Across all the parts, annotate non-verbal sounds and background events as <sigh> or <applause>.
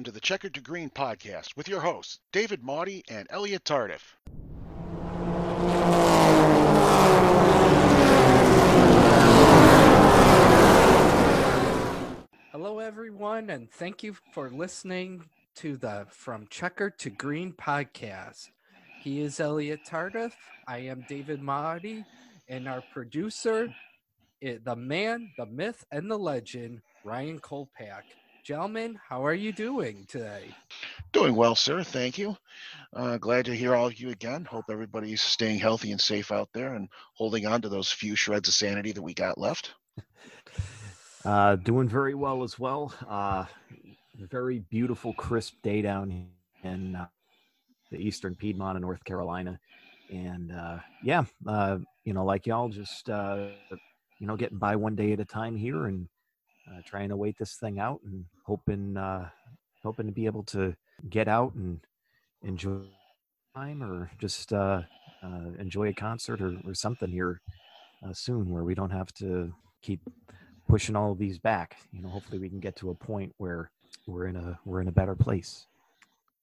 welcome to the Checkered to Green podcast with your hosts, David Maudie and Elliot Tardif. Hello, everyone, and thank you for listening to the From Checker to Green podcast. He is Elliot Tardif. I am David Maudie, and our producer, eh, the man, the myth, and the legend, Ryan Kolpak. Gentlemen, how are you doing today? Doing well, sir. Thank you. Uh, glad to hear all of you again. Hope everybody's staying healthy and safe out there and holding on to those few shreds of sanity that we got left. <laughs> Uh, doing very well as well. Uh, very beautiful, crisp day down in uh, the eastern Piedmont of North Carolina, and uh, yeah, uh, you know, like y'all, just uh, you know, getting by one day at a time here and uh, trying to wait this thing out and hoping, uh, hoping to be able to get out and enjoy time or just uh, uh, enjoy a concert or, or something here uh, soon where we don't have to keep pushing all of these back. You know, hopefully we can get to a point where we're in a we're in a better place.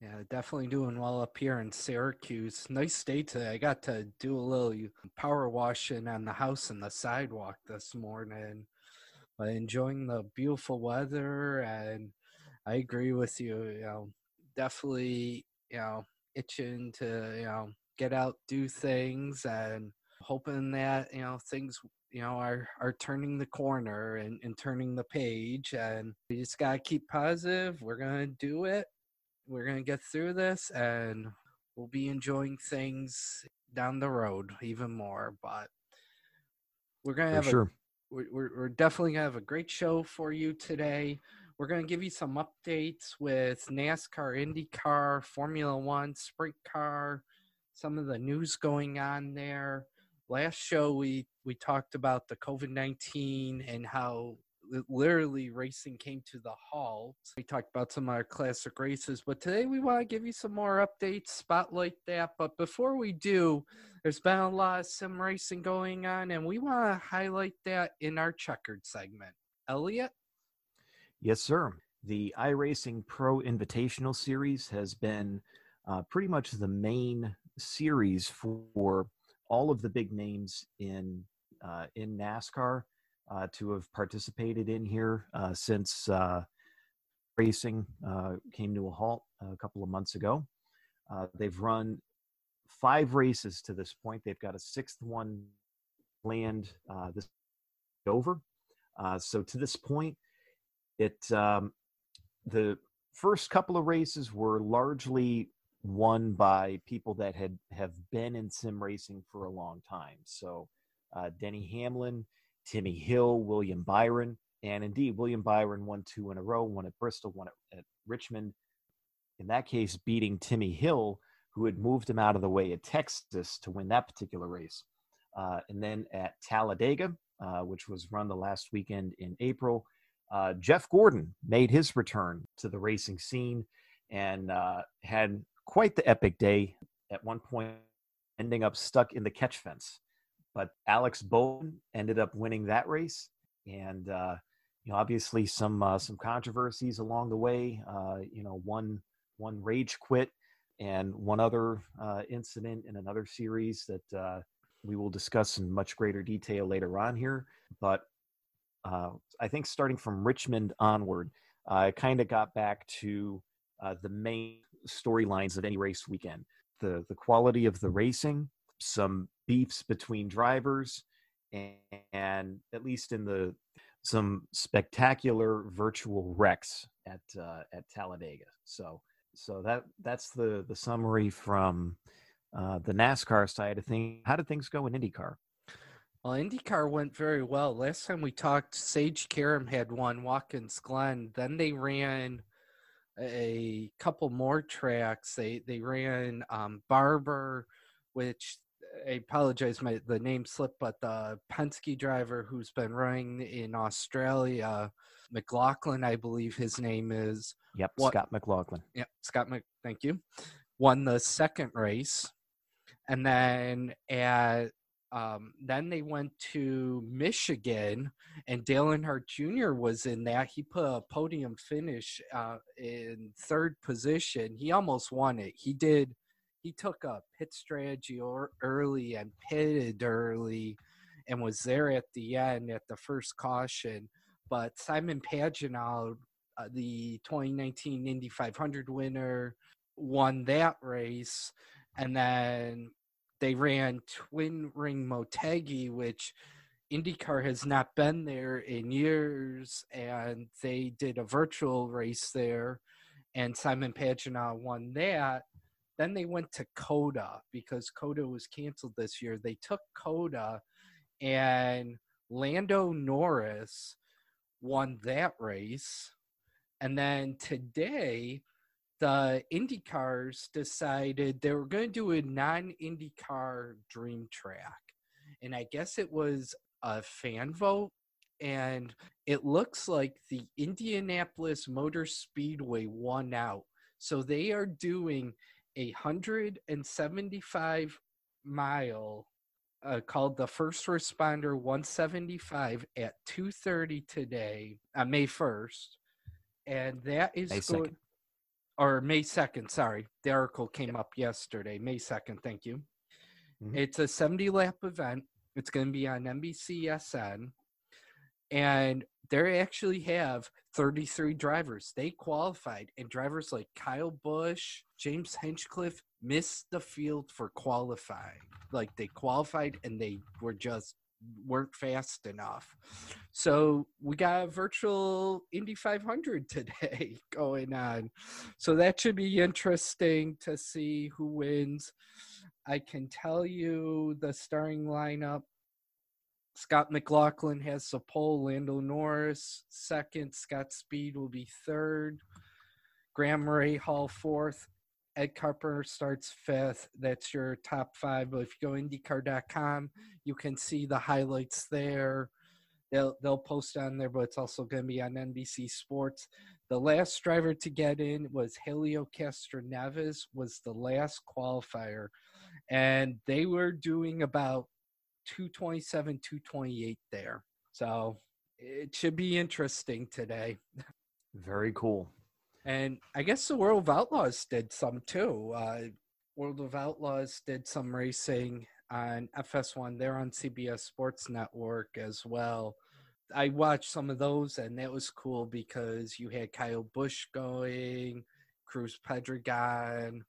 Yeah, definitely doing well up here in Syracuse. Nice day today. I got to do a little power washing on the house and the sidewalk this morning. But enjoying the beautiful weather and I agree with you, you know, definitely, you know, itching to, you know, get out, do things and hoping that, you know, things you know are are turning the corner and, and turning the page and we just gotta keep positive. We're gonna do it we're gonna get through this and we'll be enjoying things down the road even more but we're gonna For have sure. We're, we're definitely gonna have a great show for you today. We're gonna give you some updates with nascar indycar formula one sprint car some of the news going on there. Last show we we talked about the covid-19 and how literally racing came to the halt. We talked about some of our classic races, but today we want to give you some more updates, spotlight that. But before we do, there's been a lot of sim racing going on, and we want to highlight that in our checkered segment. Elliot? Yes, sir. The iRacing Pro Invitational Series has been uh, pretty much the main series for all of the big names in uh, in NASCAR uh, to have participated in here uh, since uh, racing uh, came to a halt a couple of months ago. Uh, they've run five races to this point. They've got a sixth one planned this over. So to this point, it um, the first couple of races were largely won by people that had have been in sim racing for a long time. So uh, Denny Hamlin, Timmy Hill, William Byron, and indeed William Byron won two in a row, one at Bristol, one at, at Richmond. In that case, beating Timmy Hill, who had moved him out of the way at Texas to win that particular race. Uh, and then at Talladega, uh, which was run the last weekend in April, uh, Jeff Gordon made his return to the racing scene and uh, had quite the epic day. At one point, ending up stuck in the catch fence, but Alex Bowman ended up winning that race, and uh, you know, obviously some uh, some controversies along the way. Uh, you know, one one rage quit, and one other uh, incident in another series that uh, we will discuss in much greater detail later on here. But uh, I think starting from Richmond onward, I kind of got back to uh, the main storylines of any race weekend: the the quality of the racing, some beefs between drivers, and, and at least in the some spectacular virtual wrecks at uh, at Talladega. So so that that's the the summary from uh, the NASCAR side of things. How did things go in IndyCar? Well, IndyCar went very well. Last time we talked, Sage Karam had won Watkins Glen. Then they ran a couple more tracks. They they ran um, Barber, which I apologize, my the name slipped, but the Penske driver who's been running in Australia, McLaughlin, I believe his name is. Yep, Scott McLaughlin. Yep, Scott Mc, thank you. Won the second race. And then at Um, then they went to Michigan, and Dale Earnhardt Jr. was in that. He put a podium finish uh, in third position. He almost won it. He did. He took a pit strategy or early and pitted early, and was there at the end at the first caution. But Simon Pagenaud, uh, the 2019 Indy 500 winner, won that race, and then they ran Twin Ring Motegi, which IndyCar has not been there in years, and they did a virtual race there, and Simon Pagenaud won that. Then they went to COTA because COTA was canceled this year. They took COTA and Lando Norris won that race. And then today, the IndyCars decided they were going to do a non IndyCar dream track. And I guess it was a fan vote. And it looks like the Indianapolis Motor Speedway won out. So they are doing a 175 mile uh, called the First Responder 175 at 2:30 today on May 1st, and that is May going 2nd. or May 2nd. Sorry, the article came up yesterday. May 2nd. Thank you. Mhm. It's a 70 lap event. It's going to be on NBCSN, and they actually have 33 drivers. They qualified, and drivers like Kyle Busch, James Hinchcliffe missed the field for qualifying. Like they qualified and they were just weren't fast enough. So we got a virtual Indy 500 today <laughs> going on. So that should be interesting to see who wins. I can tell you the starting lineup. Scott McLaughlin has the pole, Lando Norris second, Scott Speed will be third, Graham Rahal fourth, Ed Carpenter starts fifth. That's your top five. But if you go IndyCar.com, you can see the highlights there. They'll they'll post on there, but it's also going to be on NBC Sports. The last driver to get in was Helio Castroneves, was the last qualifier, and they were doing about 227, 228 there. So it should be interesting today. Very cool. And I guess the World of Outlaws did some too. Uh, World of Outlaws did some racing on FS1. They're on CBS Sports Network as well. I watched some of those, and that was cool because you had Kyle Busch going, Cruz Pedregon,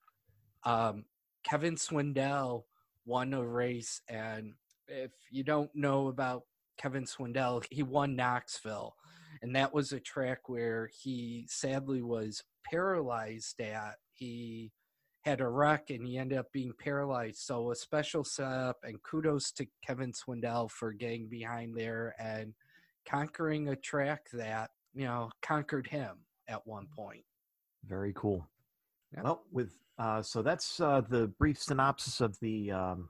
um, Kevin Swindell won a race. And if you don't know about Kevin Swindell, he won Knoxville and that was a track where he sadly was paralyzed at. He had a wreck and he ended up being paralyzed. So a special setup and kudos to Kevin Swindell for getting behind there and conquering a track that, you know, conquered him at one point. Very cool. Well, with uh, so that's uh, the brief synopsis of the um,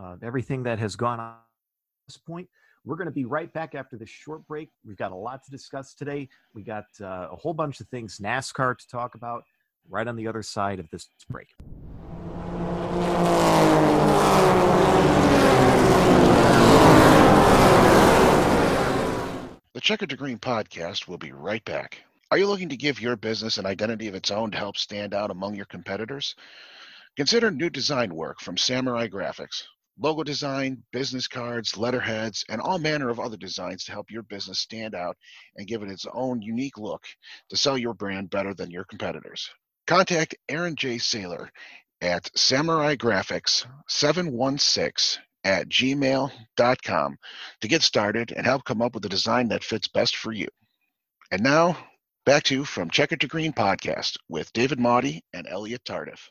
uh, everything that has gone on this point. We're going to be right back after this short break. We've got a lot to discuss today. We got uh, a whole bunch of things NASCAR to talk about right on the other side of this break. The Checker to Green podcast will be right back. Are you looking to give your business an identity of its own to help stand out among your competitors? Consider new design work from Samurai Graphics. Logo design, business cards, letterheads, and all manner of other designs to help your business stand out and give it its own unique look to sell your brand better than your competitors. Contact Aaron J. Saylor at Samurai Graphics 716 at gmail.com to get started and help come up with a design that fits best for you. And now, back to From Checker to Green podcast with David Maudie and Elliot Tardif.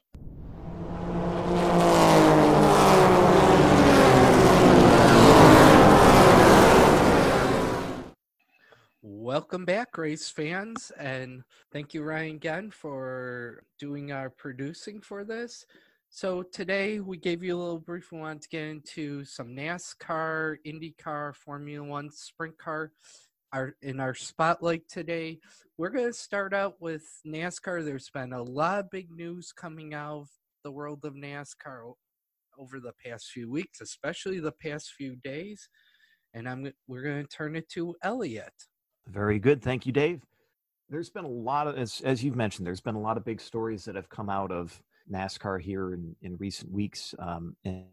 Welcome back, race fans, and thank you, Ryan, again for doing our producing for this. So today we gave you a little brief. We wanted to get into some NASCAR, IndyCar, Formula One, Sprint Car. Our in our spotlight today, we're going to start out with NASCAR. There's been a lot of big news coming out of the world of NASCAR over the past few weeks, especially the past few days. And I'm we're going to turn it to Elliot. Very good. Thank you, Dave. There's been a lot of, as, as you've mentioned, there's been a lot of big stories that have come out of NASCAR here in, in recent weeks um, and,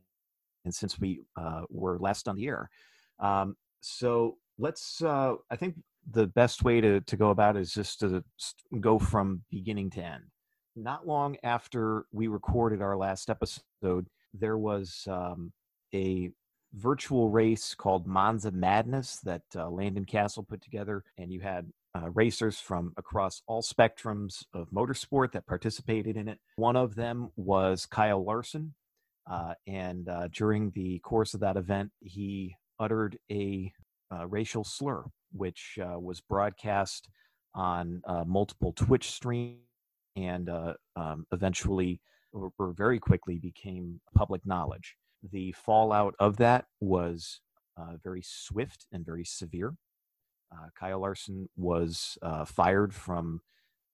and since we uh, were last on the air. Um, so let's, uh, I think the best way to, to go about is just to go from beginning to end. Not long after we recorded our last episode, there was um, a virtual race called Monza Madness that uh, Landon Cassill put together, and you had uh, racers from across all spectrums of motorsport that participated in it. One of them was Kyle Larson, uh, and uh, during the course of that event, he uttered a uh, racial slur, which uh, was broadcast on multiple Twitch streams and um, eventually, or, or very quickly, became public knowledge the fallout of that was uh, very swift and very severe. Uh, Kyle Larson was uh, fired from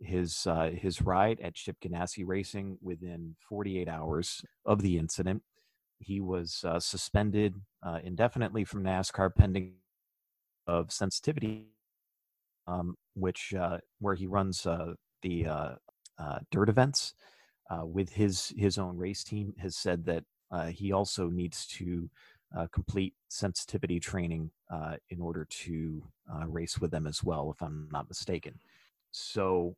his uh, his ride at Chip Ganassi Racing within 48 hours of the incident. He was uh, suspended uh, indefinitely from NASCAR pending of sensitivity, um, which where he runs the dirt events with his his own race team. Has said that uh, he also needs to uh, complete sensitivity training uh, in order to uh, race with them as well, if I'm not mistaken. So,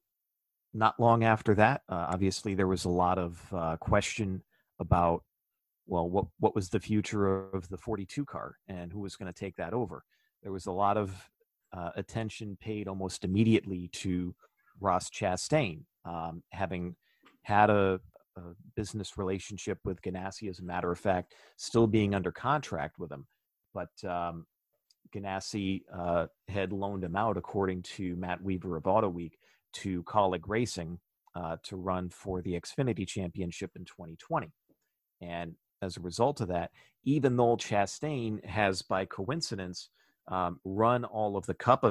not long after that, uh, obviously, there was a lot of uh, question about, well, what, what was the future of the 42 car and who was going to take that over? There was a lot of attention paid almost immediately to Ross Chastain, um, having had a, a business relationship with Ganassi, as a matter of fact, still being under contract with him. But um, Ganassi uh, had loaned him out, according to Matt Weaver of Auto Week, to Kaulig Racing uh, to run for the Xfinity Championship in 2020. And as a result of that, even though Chastain has, by coincidence, um, run all of the Cup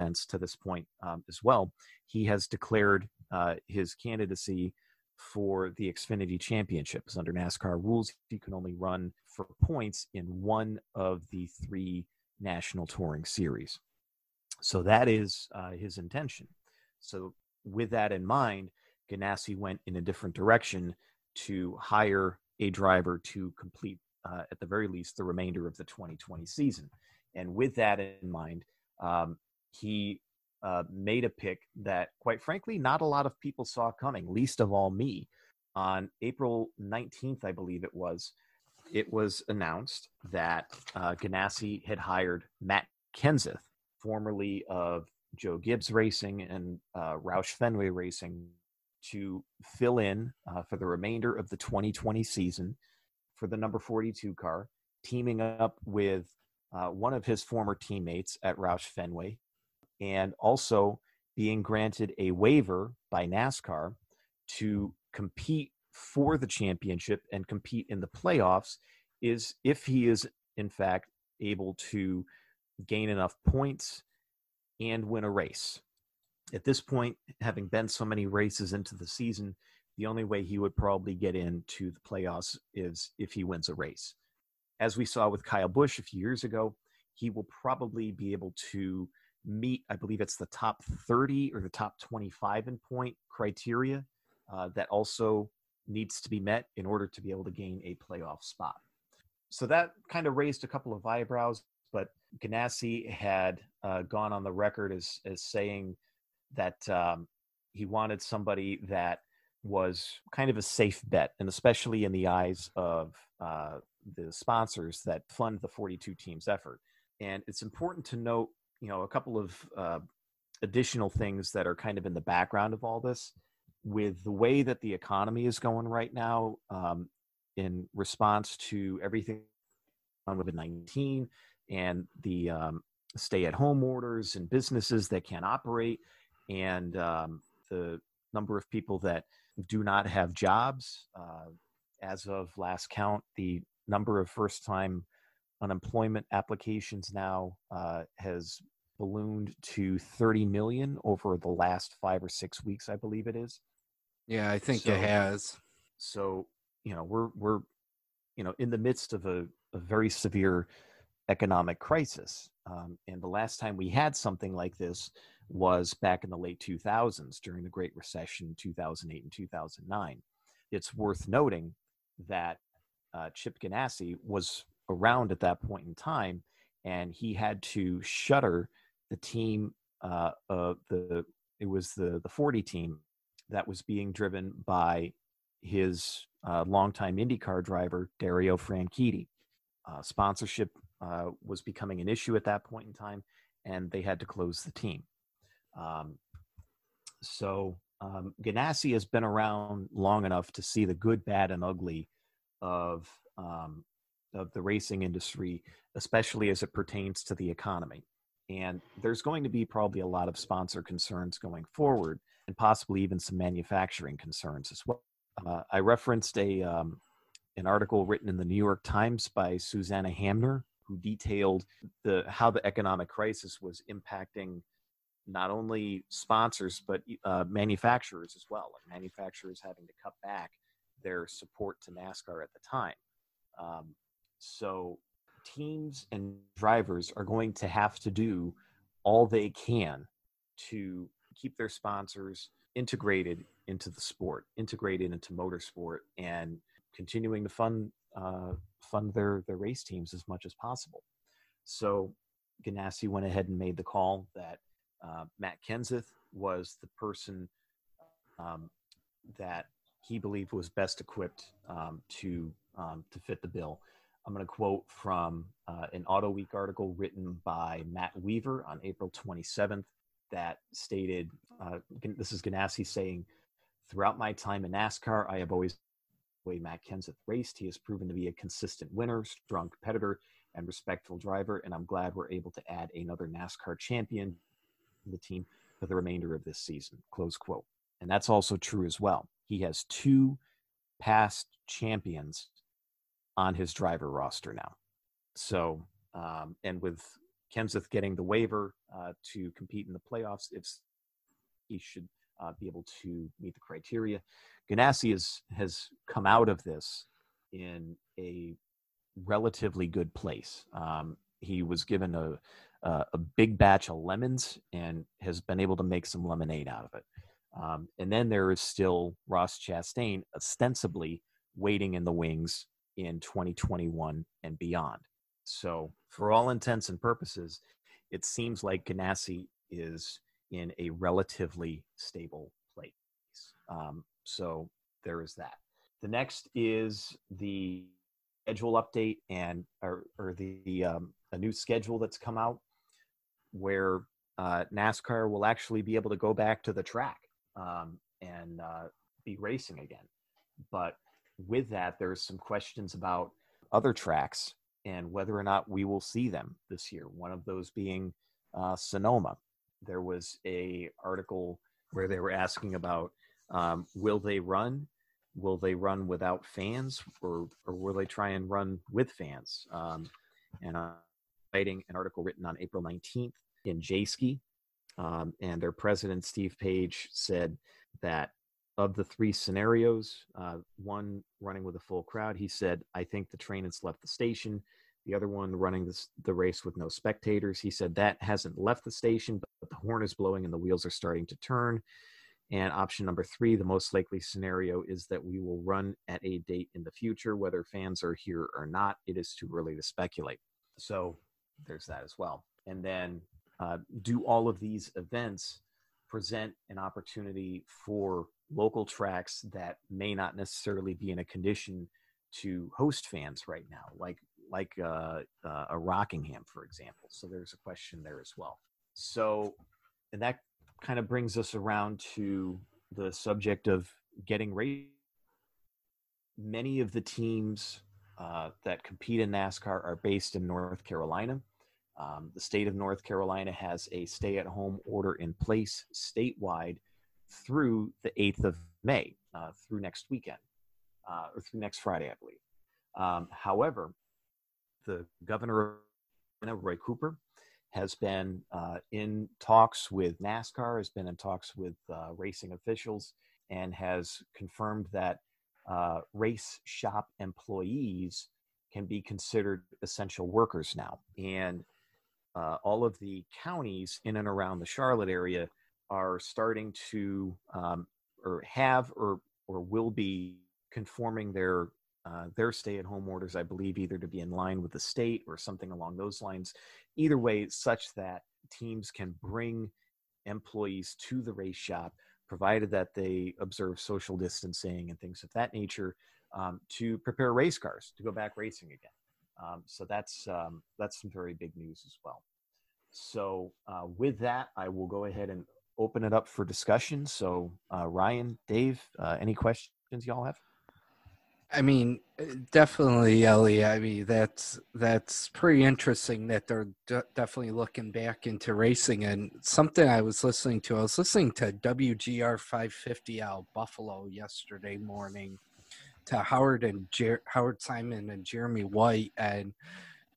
events to this point um, as well, he has declared uh, his candidacy for the Xfinity Championships. Under NASCAR rules, he can only run for points in one of the three national touring series. So that is uh, his intention. So, with that in mind, Ganassi went in a different direction to hire a driver to complete, uh, at the very least, the remainder of the 2020 season. And with that in mind, um, he uh, made a pick that, quite frankly, not a lot of people saw coming, least of all me. On April 19th, I believe it was, it was announced that uh, Ganassi had hired Matt Kenseth, formerly of Joe Gibbs Racing and uh, Roush Fenway Racing, to fill in uh, for the remainder of the 2020 season for the number 42 car, teaming up with uh, one of his former teammates at Roush Fenway, and also being granted a waiver by NASCAR to compete for the championship and compete in the playoffs is if he is in fact able to gain enough points and win a race. At this point, having been so many races into the season, the only way he would probably get into the playoffs is if he wins a race. As we saw with Kyle Busch a few years ago, he will probably be able to meet, I believe it's the top 30 or the top 25 in point criteria uh, that also needs to be met in order to be able to gain a playoff spot. So that kind of raised a couple of eyebrows, but Ganassi had uh, gone on the record as, as saying that um, he wanted somebody that was kind of a safe bet, and especially in the eyes of uh, the sponsors that fund the 42 teams effort. And it's important to note you know a couple of uh, additional things that are kind of in the background of all this. With the way that the economy is going right now um, in response to everything on covid-19 and the um, stay-at-home orders and businesses that can't operate and um, the number of people that do not have jobs uh, as of last count the number of first-time unemployment applications now uh, has ballooned to 30 million over the last five or six weeks, I believe it is. Yeah, I think so, it has. So, you know, we're we're you know, in the midst of a, a very severe economic crisis. Um, and the last time we had something like this was back in the late 2000s during the Great Recession, 2008 and 2009. It's worth noting that uh, Chip Ganassi was around at that point in time, and he had to shutter the team. Uh, the it was the the 40 team that was being driven by his uh, longtime IndyCar driver Dario Franchitti. Uh, sponsorship uh, was becoming an issue at that point in time, and they had to close the team. Um, so um, Ganassi has been around long enough to see the good, bad, and ugly of um, of the racing industry, especially as it pertains to the economy. And there's going to be probably a lot of sponsor concerns going forward, and possibly even some manufacturing concerns as well. Uh, I referenced a um, an article written in the New York Times by Susanna Hamner, who detailed the how the economic crisis was impacting not only sponsors but uh, manufacturers as well. Like manufacturers having to cut back their support to NASCAR at the time. Um, so teams and drivers are going to have to do all they can to keep their sponsors integrated into the sport, integrated into motorsport, and continuing to fund uh, fund their their race teams as much as possible. So Ganassi went ahead and made the call that uh, Matt Kenseth was the person um, that he believed was best equipped um, to um, to fit the bill. I'm going to quote from uh, an Auto Week article written by Matt Weaver on April 27th that stated, uh, "This is Ganassi saying, throughout my time in NASCAR, I have always way Matt Kenseth raced. He has proven to be a consistent winner, strong competitor, and respectful driver. And I'm glad we're able to add another NASCAR champion to the team for the remainder of this season." Close quote. And that's also true as well. He has two past champions on his driver roster now. So, um, and with Kenseth getting the waiver uh, to compete in the playoffs, if he should uh, be able to meet the criteria. Ganassi is, has come out of this in a relatively good place. Um, he was given a, a, a big batch of lemons and has been able to make some lemonade out of it. Um, and then there is still Ross Chastain, ostensibly waiting in the wings in 2021 and beyond. So, for all intents and purposes, it seems like Ganassi is in a relatively stable place. Um, so, there is that. The next is the schedule update and or, or the um, a new schedule that's come out where uh, NASCAR will actually be able to go back to the track um, and uh, be racing again. But with that, there's some questions about other tracks and whether or not we will see them this year. One of those being uh, Sonoma. There was a article where they were asking about um, will they run? Will they run without fans, or or will they try and run with fans? Um, and I'm writing an article written on April 19th in Jayski, um, and their president Steve Page said that of the three scenarios, uh, one running with a full crowd, he said, I think the train has left the station. The other one running this, the race with no spectators, he said that hasn't left the station, but the horn is blowing and the wheels are starting to turn. And option number three, the most likely scenario is that we will run at a date in the future, whether fans are here or not. It is too early to speculate. So there's that as well. And then uh, do all of these events present an opportunity for local tracks that may not necessarily be in a condition to host fans right now, like like uh, uh, a Rockingham, for example. So there's a question there as well. So, and that kind of brings us around to the subject of getting ready. Many of the teams uh, that compete in NASCAR are based in North Carolina. Um, the state of North Carolina has a stay at home order in place statewide through the 8th of May, uh, through next weekend, uh, or through next Friday, I believe. Um, however, the governor, Roy Cooper, has been uh, in talks with NASCAR, has been in talks with uh, racing officials, and has confirmed that uh, race shop employees can be considered essential workers now. And uh, all of the counties in and around the Charlotte area are starting to um, or have or or will be conforming their uh, their stay-at-home orders, I believe, either to be in line with the state or something along those lines. Either way, such that teams can bring employees to the race shop, provided that they observe social distancing and things of that nature, um, to prepare race cars to go back racing again. Um, so that's um, that's some very big news as well. So uh, with that, I will go ahead and open it up for discussion. So uh, Ryan, Dave, uh, any questions y'all have? I mean, uh, definitely, Ellie. I mean, that's that's pretty interesting that they're de- definitely looking back into racing. And something I was listening to, I was listening to WGR 550 out Buffalo yesterday morning to Howard and Jer- Howard Simon and Jeremy White, and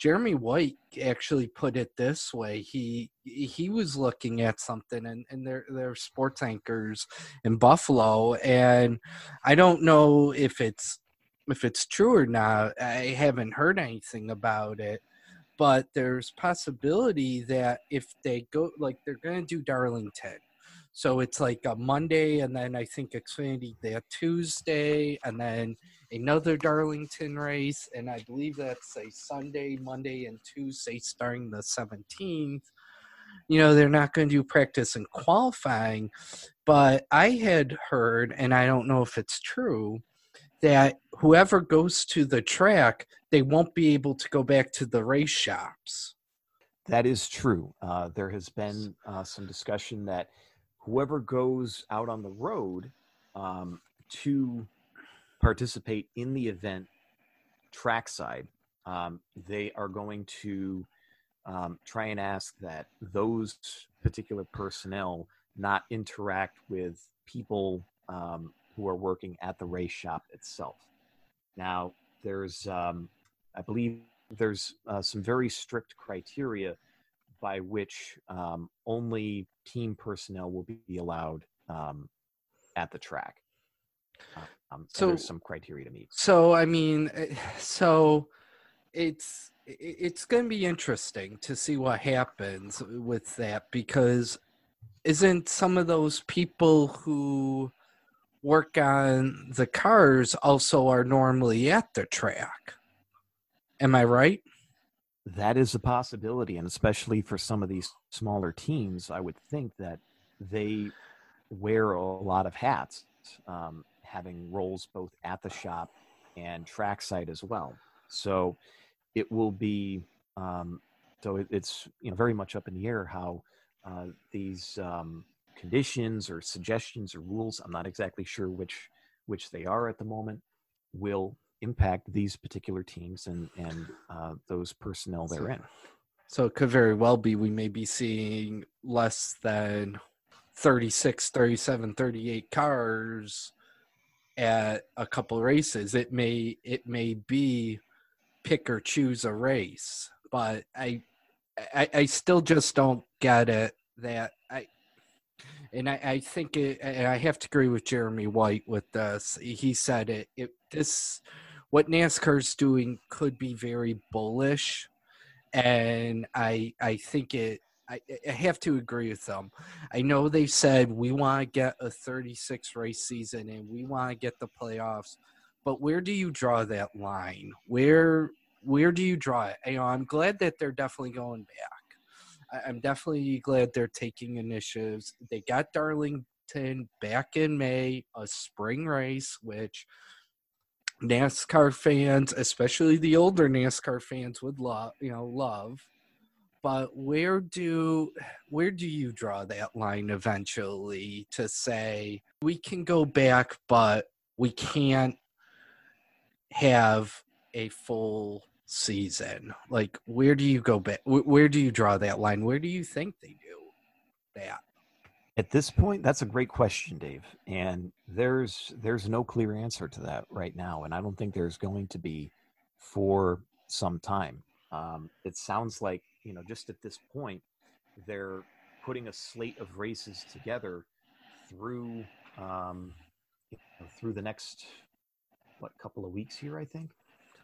Jeremy White actually put it this way. He he was looking at something and, and they're they're sports anchors in Buffalo and I don't know if it's if it's true or not, I haven't heard anything about it. But there's possibility that if they go like they're gonna do Darlington. So it's like a Monday and then I think Xfinity that Tuesday and then another Darlington race and I believe that's a Sunday, Monday and Tuesday starting the 17th. You know, they're not going to do practice and qualifying, but I had heard and I don't know if it's true that whoever goes to the track, they won't be able to go back to the race shops. That is true. Uh, there has been uh, some discussion that whoever goes out on the road um, to participate in the event trackside, um, they are going to um, try and ask that those particular personnel not interact with people um, who are working at the race shop itself. Now, there's, um, I believe, there's uh, some very strict criteria by which um, only team personnel will be allowed um, at the track. Um, so there's some criteria to meet. So I mean, eh, <sighs> so it's it's going to be interesting to see what happens with that because isn't some of those people who work on the cars also are normally at the track. Am I right? That is a possibility, and especially for some of these smaller teams, I would think that they wear a lot of hats, um, having roles both at the shop and track trackside as well. So it will be um, so it, it's you know very much up in the air how uh, these um, conditions or suggestions or rules i'm not exactly sure which which they are at the moment will impact these particular teams and and uh, those personnel so, therein so it could very well be we may be seeing less than 36 37 38 cars at a couple races it may it may be pick or choose a race but i i, I still just don't get it that i and I, I think it, and I have to agree with Jeremy White with this. He said it, it this what NASCAR's doing could be very bullish, and I I think it. I, I have to agree with them. I know they said we want to get a 36 race season and we want to get the playoffs, but where do you draw that line? Where where do you draw it? You know, I'm glad that they're definitely going back I'm definitely glad they're taking initiatives. They got Darlington back in May, a spring race, which NASCAR fans, especially the older NASCAR fans, would love. You know, love. But where do where do you draw that line eventually to say we can go back, but we can't have a full season? Like, where do you go back? Where do you draw that line? Where do you think they do that? At this point, that's a great question, Dave. And there's there's no clear answer to that right now, and I don't think there's going to be for some time. Um, it sounds like you know, just at this point, they're putting a slate of races together through um, you know, through the next what couple of weeks here, I think.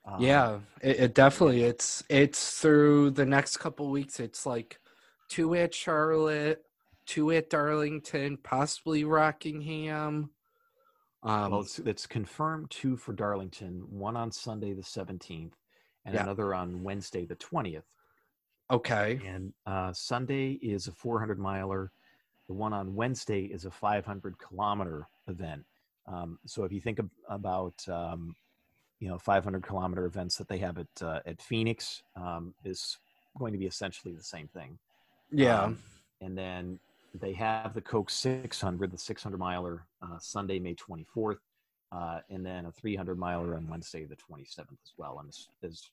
Um, yeah, it, it, definitely it's it's through the next couple weeks. It's like two at Charlotte, two at Darlington, possibly Rockingham. Um, well, it's, it's confirmed two for Darlington, one on Sunday the 17th, and yeah. another on Wednesday the 20th. Okay. And uh, Sunday is a 400 miler. The one on Wednesday is a 500 kilometer event. Um, so if you think of, about um, you know 500 kilometer events that they have at uh, at Phoenix, um, is going to be essentially the same thing. Yeah. Um, and then they have the Coke 600, the 600 miler, uh, Sunday, May 24th, uh, and then a 300 miler on Wednesday, the 27th as well. And as, as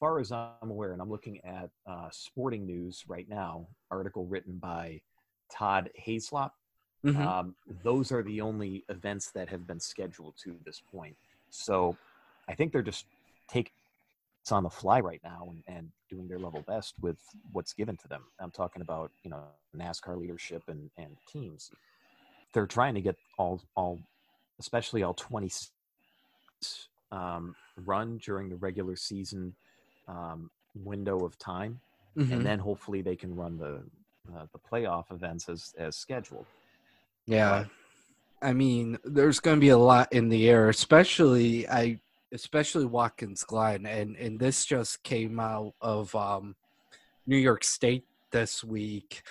far as I'm aware, and I'm looking at uh, Sporting News right now, article written by Todd Haislop. Mm-hmm. Um, those are the only events that have been scheduled to this point. So I think they're just taking it's on the fly right now and, and doing their level best with what's given to them. I'm talking about you know NASCAR leadership and and teams. They're trying to get all all, especially all 20 um, run during the regular season um, window of time, mm-hmm. and then hopefully they can run the uh, the playoff events as as scheduled. Yeah. I mean, there's going to be a lot in the air, especially I especially Watkins Glen, and and this just came out of um, New York State this week.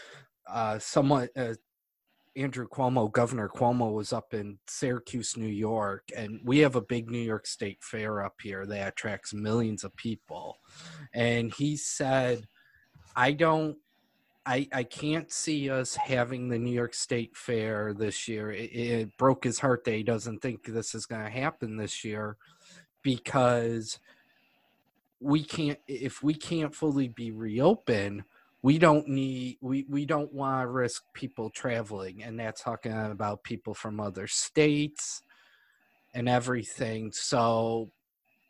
Uh, somewhat, uh, Andrew Cuomo, Governor Cuomo, was up in Syracuse, New York, and we have a big New York State fair up here that attracts millions of people, and he said, "I don't." I, I can't see us having the New York State Fair this year. It, it broke his heart that he doesn't think this is going to happen this year because we can't if we can't fully be reopened we don't need we, we don't want to risk people traveling and that's talking about people from other states and everything. So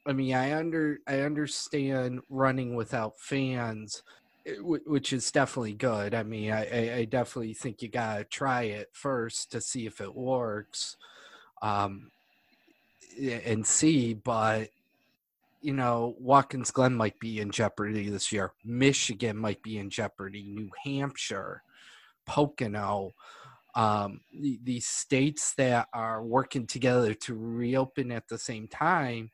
i mean i under i understand running without fans eh, which is definitely good. I mean i i definitely think you gotta try it first to see if it works. Um and see, but you know, Watkins Glen might be in jeopardy this year. Michigan might be in jeopardy. New Hampshire, Pocono, um, the, these states that are working together to reopen at the same time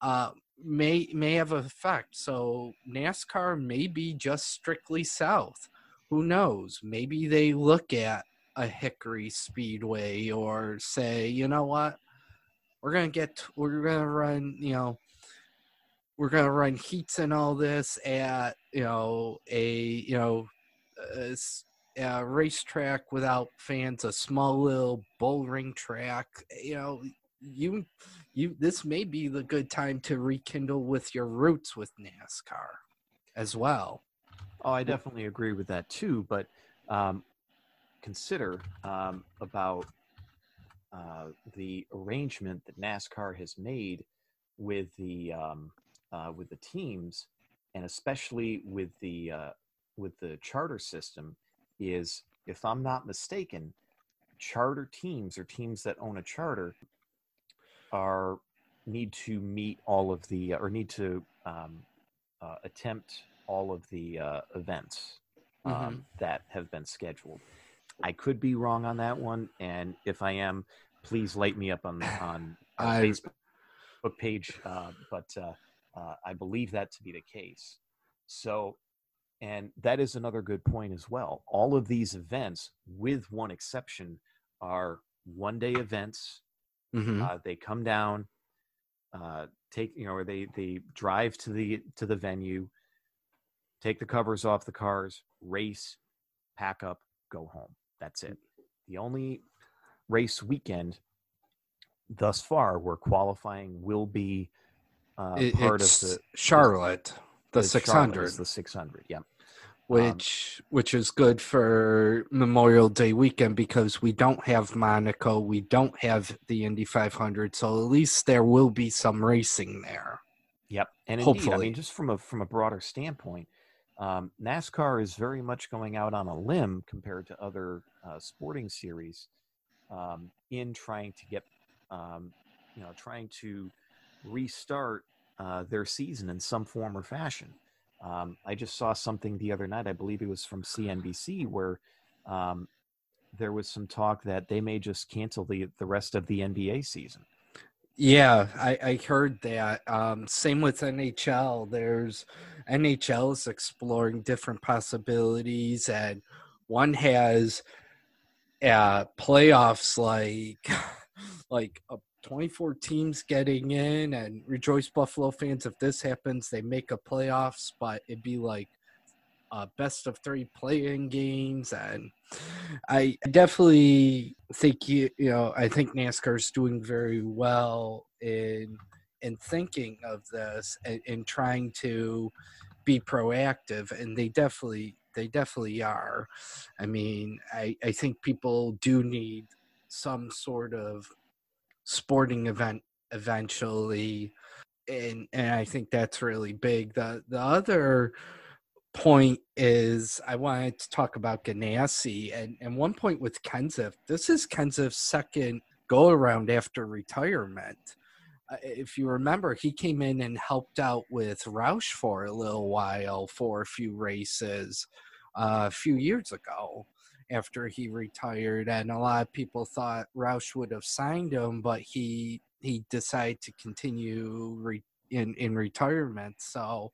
uh, may may have effect. So NASCAR may be just strictly south. Who knows? Maybe they look at a Hickory Speedway or say, you know what? We're gonna get we're gonna run you know we're gonna run heats and all this at you know a you know a, a racetrack without fans a small little bull ring track you know you you this may be the good time to rekindle with your roots with nascar as well. Oh i definitely agree with that too but um, consider um, about uh, the arrangement that NASCAR has made with the um, uh, with the teams, and especially with the uh, with the charter system, is if I'm not mistaken, charter teams or teams that own a charter are need to meet all of the or need to um, uh, attempt all of the uh, events um, mm-hmm. that have been scheduled. I could be wrong on that one, and if I am, please light me up on <sighs> on I, Facebook page. Uh, but uh, uh, I believe that to be the case. So, and that is another good point as well. All of these events, with one exception, are one-day events. Mm-hmm. Uh, they come down, uh, take you know, or they they drive to the to the venue, take the covers off the cars, race, pack up, go home. That's it. The only race weekend thus far where qualifying will be uh, it, part of the Charlotte, the, the 600. the 600, yeah. Which um, which is good for Memorial Day weekend because we don't have Monaco, we don't have the Indy 500, so at least there will be some racing there. Yep, and indeed, hopefully, I mean, just from a from a broader standpoint, um, NASCAR is very much going out on a limb compared to other uh, sporting series um, in trying to get um, you know, trying to restart uh, their season in some form or fashion. Um, I just saw something the other night. I believe it was from CNBC where um, there was some talk that they may just cancel the the rest of the NBA season. Yeah, I, I heard that. Um, same with NHL. There's NHL is exploring different possibilities, and one has uh, playoffs like <laughs> like uh, 24 teams getting in. And rejoice, Buffalo fans, if this happens, they make a playoffs, but it'd be like uh, best of three playing games, and I definitely think you you know I think NASCAR is doing very well in in thinking of this and in trying to be proactive, and they definitely they definitely are. I mean, I I think people do need some sort of sporting event eventually and and I think that's really big. The the other point is I wanted to talk about Ganassi and, and one point with Kenseth. This is Kenseth's second go around after retirement. Uh, if you remember, he came in and helped out with Roush for a little while for a few races uh, a few years ago after he retired, and a lot of people thought Roush would have signed him, but he he decided to continue re- in in retirement. So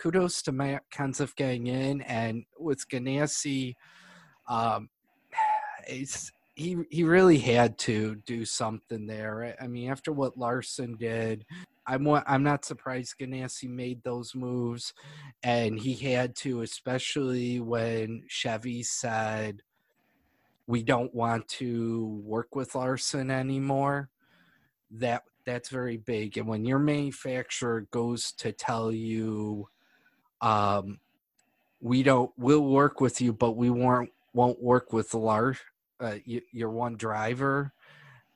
kudos to Matt Kenseth getting in, and with Ganassi, um, it's he he really had to do something there. I mean, after what Larson did, I'm I'm not surprised Ganassi made those moves, and he had to, especially when Chevy said we don't want to work with Larson anymore. That that's very big, and when your manufacturer goes to tell you um, we don't we'll work with you but we won't won't work with large uh, you, your one driver.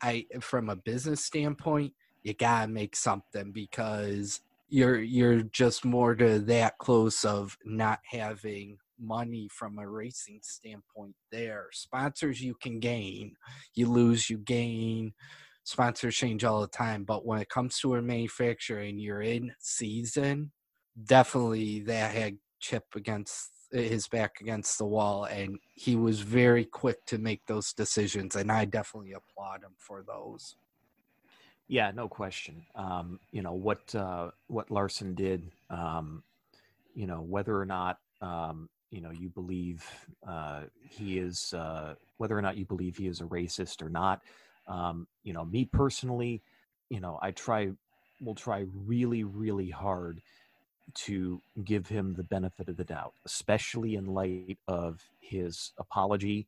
I from a business standpoint you gotta make something because you're you're just more to that close of not having money from a racing standpoint there. Sponsors you can gain you lose you gain. Sponsors change all the time but when it comes to a manufacturer and you're in season definitely that had Chip against his back against the wall, and he was very quick to make those decisions, and I definitely applaud him for those. Yeah, no question. Um, you know what uh, what Larson did. Um, you know whether or not um, you know you believe uh, he is uh, whether or not you believe he is a racist or not. Um, you know, me personally, you know, I try will try really really hard to give him the benefit of the doubt, especially in light of his apology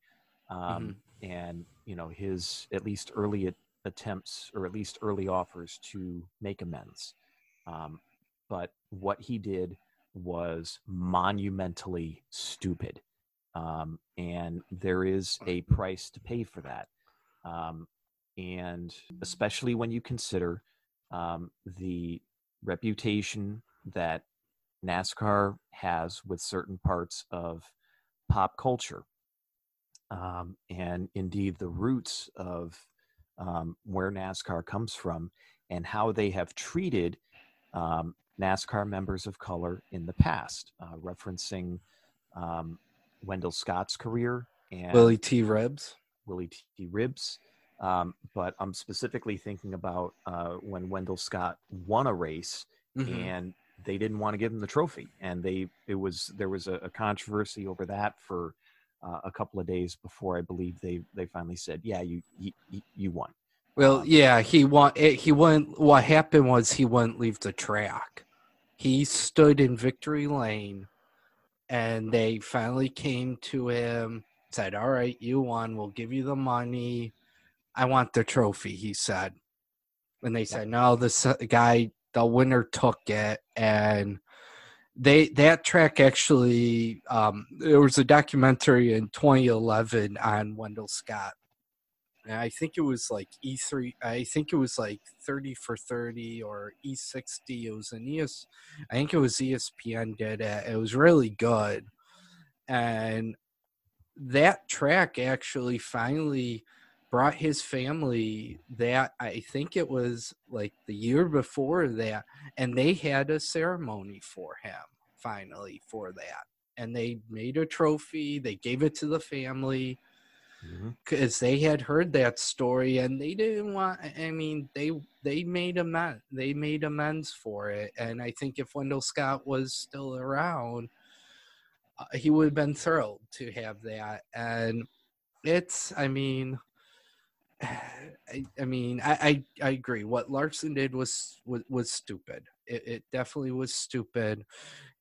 um, mm-hmm. and you know his at least early attempts or at least early offers to make amends. Um, but what he did was monumentally stupid, um, and there is a price to pay for that. Um, and especially when you consider um, the reputation that NASCAR has with certain parts of pop culture. Um, and indeed, the roots of um, where NASCAR comes from and how they have treated um, NASCAR members of color in the past, uh, referencing um, Wendell Scott's career and Willie T. Ribbs. Willie T. Ribbs. Um, but I'm specifically thinking about uh, when Wendell Scott won a race mm-hmm. and they didn't want to give him the trophy, and they it was there was a, a controversy over that for uh, a couple of days before I believe they they finally said, yeah, you you, you won. Well, um, yeah, he won. Eh, he won. What happened was he wouldn't leave the track. He stood in victory lane, and they finally came to him. Said, "All right, you won. We'll give you the money. I want the trophy." He said, and they said, "No, this guy the winner took it and they that track actually um, there was a documentary in 2011 on Wendell Scott. And I think it was like E3 I think it was like 30 for 30 or E60 it was an ES I think it was ESPN did it. It was really good. And that track actually finally brought his family that I think it was like the year before that, and they had a ceremony for him finally for that. And they made a trophy, they gave it to the family because mm-hmm. they had heard that story and they didn't want i mean they they made amends they made amends for it and i think if wendell scott was still around uh, he would have been thrilled to have that and it's i mean I, I mean I, I, I agree what larson did was was, was stupid it, it definitely was stupid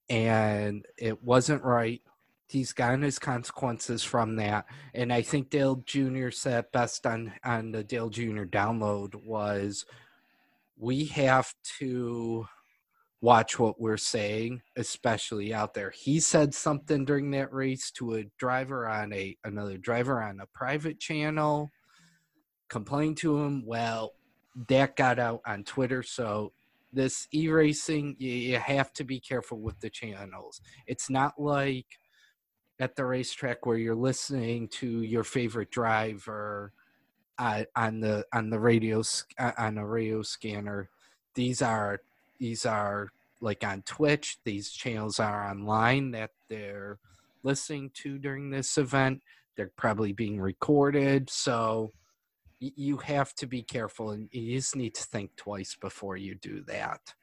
and it wasn't right he's gotten his consequences from that. And I think Dale Jr. said best on on the Dale Jr. download was we have to watch what we're saying, especially out there. He said something during that race to a driver on a another driver on a private channel, complained to him. Well, that got out on Twitter, so this e-racing you have to be careful with the channels. It's not like at the racetrack where you're listening to your favorite driver uh, on the on the radio uh, on a radio scanner. These are these are like on twitch. These channels are online that they're listening to during this event. They're probably being recorded. So you have to be careful and you just need to think twice before you do that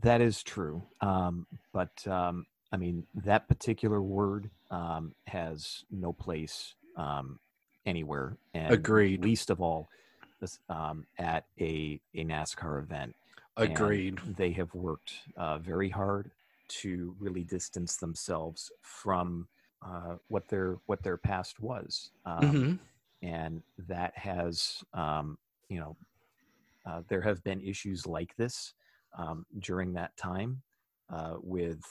that is true um, but um, I mean, that particular word um, has no place um, anywhere. And Agreed. Least of all, um, at a a NASCAR event. Agreed. And they have worked uh, very hard to really distance themselves from uh, what their what their past was, um, mm-hmm. And that has um, you know uh, there have been issues like this um, during that time uh, with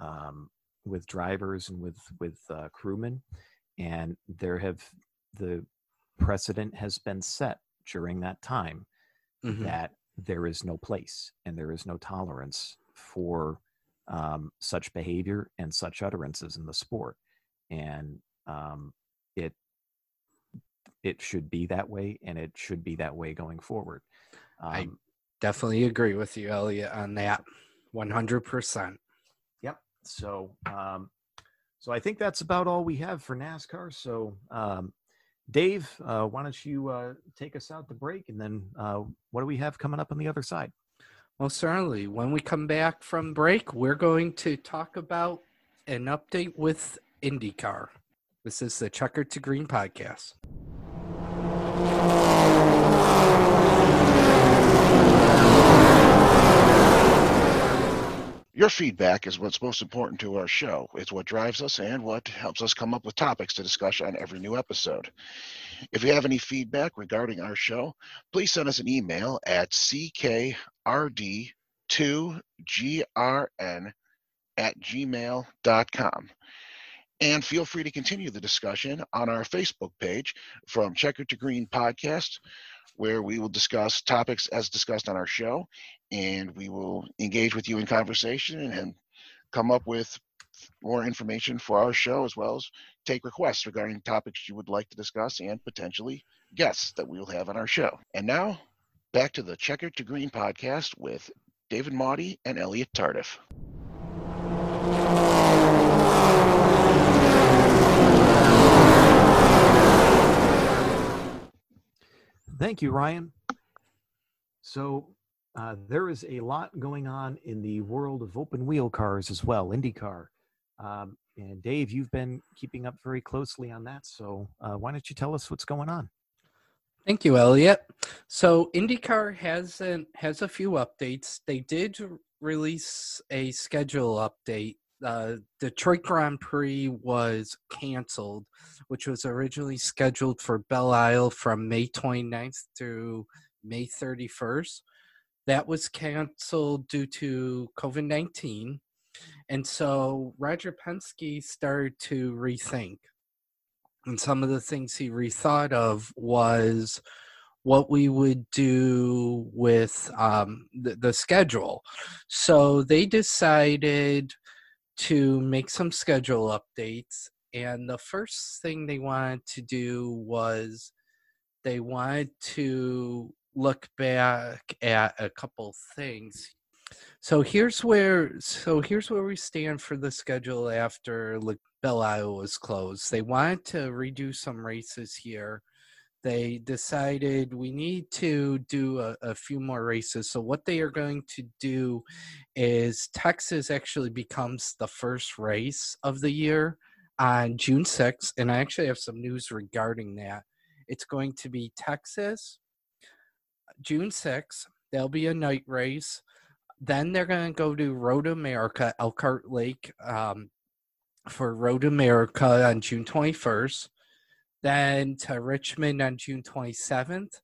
um, with drivers and with with uh, crewmen, and there have the precedent has been set during that time mm-hmm. that there is no place and there is no tolerance for um, such behavior and such utterances in the sport, and um, it it should be that way, and it should be that way going forward. I um, definitely agree with you, Elliot, on that. One hundred percent. Yep. So, um, so I think that's about all we have for NASCAR. So, um, Dave, uh, why don't you uh, take us out the break, and then uh, what do we have coming up on the other side? Well, certainly. When we come back from break, we're going to talk about an update with IndyCar. This is the Checker to Green podcast. Your feedback is what's most important to our show. It's what drives us and what helps us come up with topics to discuss on every new episode. If you have any feedback regarding our show, please send us an email at ckrd2grn at gmail.com. And feel free to continue the discussion on our Facebook page from Checker to Green Podcast, where we will discuss topics as discussed on our show and we will engage with you in conversation and come up with more information for our show as well as take requests regarding topics you would like to discuss and potentially guests that we will have on our show. And now, back to the Checker to Green podcast with David Maudie and Elliot Tardif. Thank you, Ryan. So, uh, there is a lot going on in the world of open wheel cars as well, IndyCar. Um, and Dave, you've been keeping up very closely on that. So uh, why don't you tell us what's going on? Thank you, Elliot. So IndyCar has an, has a few updates. They did release a schedule update. Uh, Detroit Grand Prix was canceled, which was originally scheduled for Belle Isle from May 29th through May 31st that was canceled due to COVID 19. And so Roger Penske started to rethink. And some of the things he rethought of was what we would do with um, the, the schedule. So they decided to make some schedule updates. And the first thing they wanted to do was they wanted to look back at a couple things. So here's where so here's where we stand for the schedule after Belle Isle was closed. They wanted to redo some races here. They decided we need to do a, a few more races. So what they are going to do is Texas actually becomes the first race of the year on June 6th, and I actually have some news regarding that. It's going to be Texas, June 6th. There'll be a night race. Then they're going to go to Road America, Elkhart Lake, um, for Road America on June 21st. Then to Richmond on June 27th.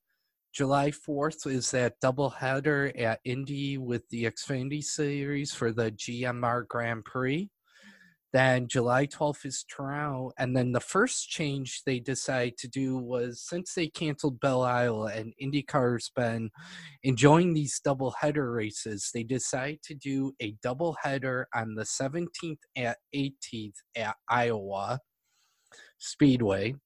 July 4th is that doubleheader at Indy with the Xfinity Series for the GMR Grand Prix. Then July 12th is Toronto. And then the first change they decided to do was since they canceled Belle Isle and IndyCar's been enjoying these double header races, they decided to do a double header on the 17th at 18th at Iowa Speedway.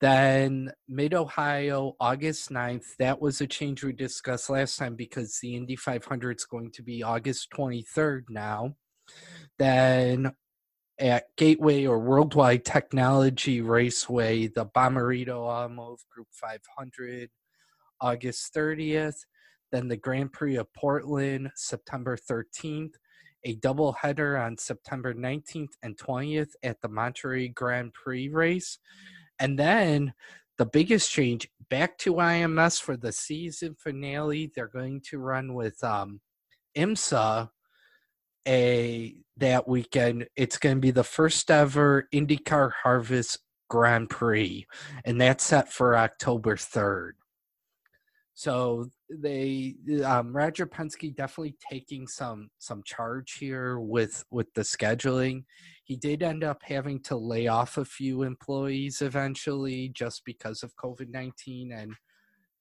Then Mid Ohio, August 9th. That was a change we discussed last time because the Indy 500 is going to be August 23rd now. Then at Gateway or Worldwide Technology Raceway, the Bommarito Automotive Group 500, August 30th. Then the Grand Prix of Portland, September 13th. A double header on September 19th and 20th at the Monterey Grand Prix race. And then the biggest change back to IMS for the season finale. They're going to run with um, IMSA a that weekend. It's going to be the first ever IndyCar Harvest Grand Prix, and that's set for October third. So they um, Roger Penske definitely taking some some charge here with with the scheduling. He did end up having to lay off a few employees eventually just because of COVID nineteen, and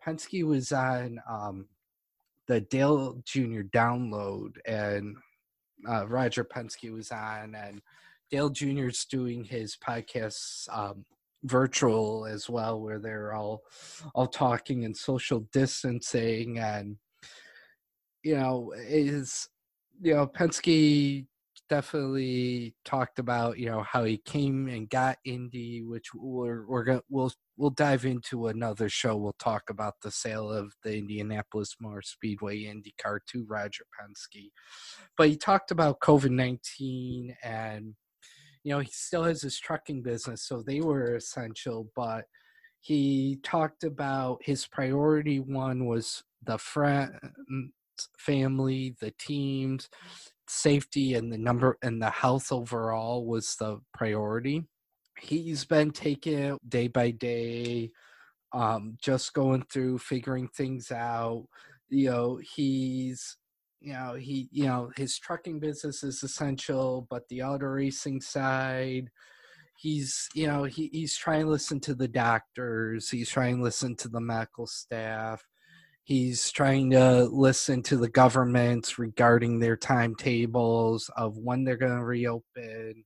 Penske was on um, the Dale Jr. download, and uh, Roger Penske was on, and Dale Jr. is doing his podcasts um, virtual as well, where they're all all talking and social distancing, and you know is you know Penske definitely talked about you know how he came and got Indy, which we're we're gonna we'll we'll dive into another show. We'll talk about the sale of the Indianapolis Motor Speedway IndyCar to Roger Penske, but he talked about COVID nineteen and you know he still has his trucking business, so they were essential, but. He talked about his priority one was the friend family, the teams, safety and the number and the health overall was the priority. He's been taking it day by day, um, just going through figuring things out. You know, he's you know he you know his trucking business is essential, but the auto racing side, he's you know he, he's trying to listen to the doctors. He's trying to listen to the medical staff He's trying to listen to the governments regarding their timetables of when they're going to reopen.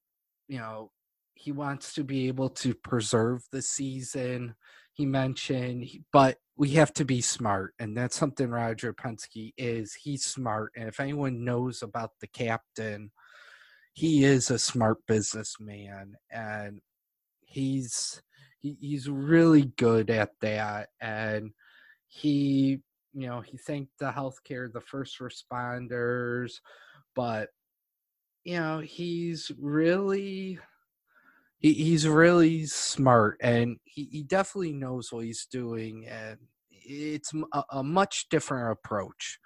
You know, he wants to be able to preserve the season. He mentioned, but we have to be smart, and that's something Roger Penske is. He's smart, and if anyone knows about the captain, he is a smart businessman, and he's he's really good at that, and he you know, he thanked the healthcare, the first responders, but you know, he's really he, he's really smart and he, he definitely knows what he's doing and it's a, a, much different approach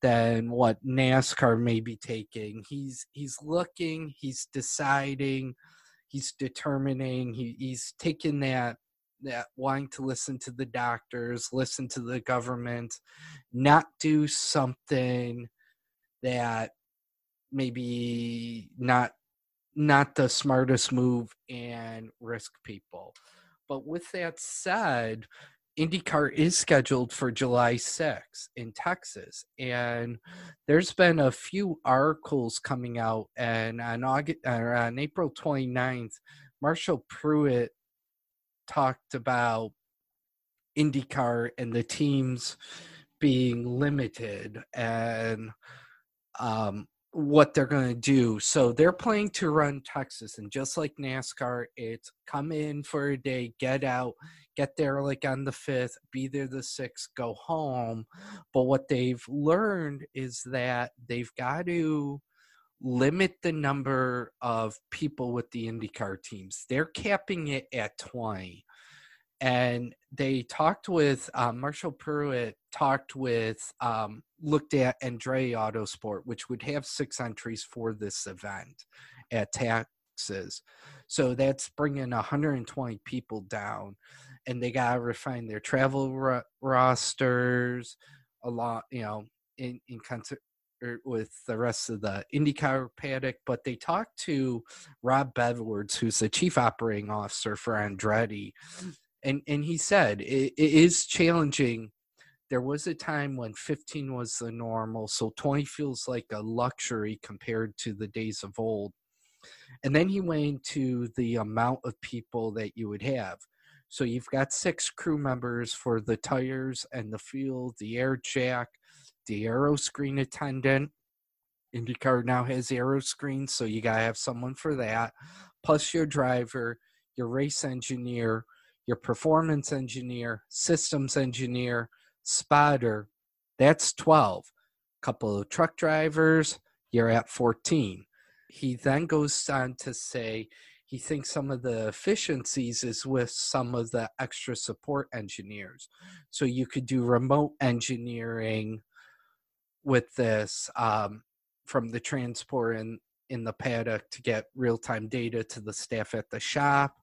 than what NASCAR may be taking. He's he's looking, he's deciding, he's determining, he, he's taking that that wanting to listen to the doctors, listen to the government, not do something that maybe not not the smartest move and risk people. But with that said, IndyCar is scheduled for July 6th in Texas. And there's been a few articles coming out. And on, August, or on April 29th, Marshall Pruett talked about IndyCar and the teams being limited and um, what they're going to do. So they're planning to run Texas, and just like NASCAR, it's come in for a day, get out, get there like on the fifth, be there the sixth, go home. But what they've learned is that they've got to limit the number of people with the IndyCar teams. They're capping it at 20 and they talked with uh, Marshall Pruett talked with um, looked at Andretti Autosport, which would have six entries for this event at Texas. So that's bringing 120 people down, and they got to refine their travel ro- rosters a lot, you know, in in Er, with the rest of the IndyCar paddock. But they talked to Rob Edwards, who's the chief operating officer for Andretti, mm. and and he said it, it is challenging. There was a time when 15 was the normal so 20 feels like a luxury compared to the days of old. And then he went into the amount of people that you would have. So you've got six crew members for the tires and the fuel the air jack the aero screen attendant IndyCar now has aero screens, so you gotta have someone for that. Plus your driver, your race engineer, your performance engineer, systems engineer, spotter, that's 12. Couple of truck drivers, you're at 14. He then goes on to say he thinks some of the efficiencies is with some of the extra support engineers. So you could do remote engineering with this um, from the transport in, in the paddock to get real time data to the staff at the shop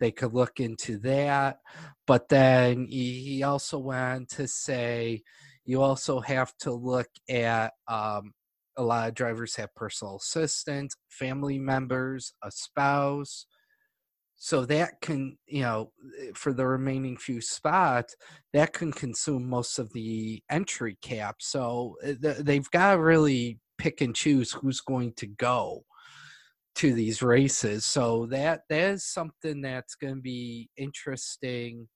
they could look into that. But then he also went to say you also have to look at um, a lot of drivers have personal assistants, family members, a spouse. So that can, you know, for the remaining few spots, that can consume most of the entry cap. So uh, they've got to really pick and choose who's going to go to these races. So that that is something that's going to be interesting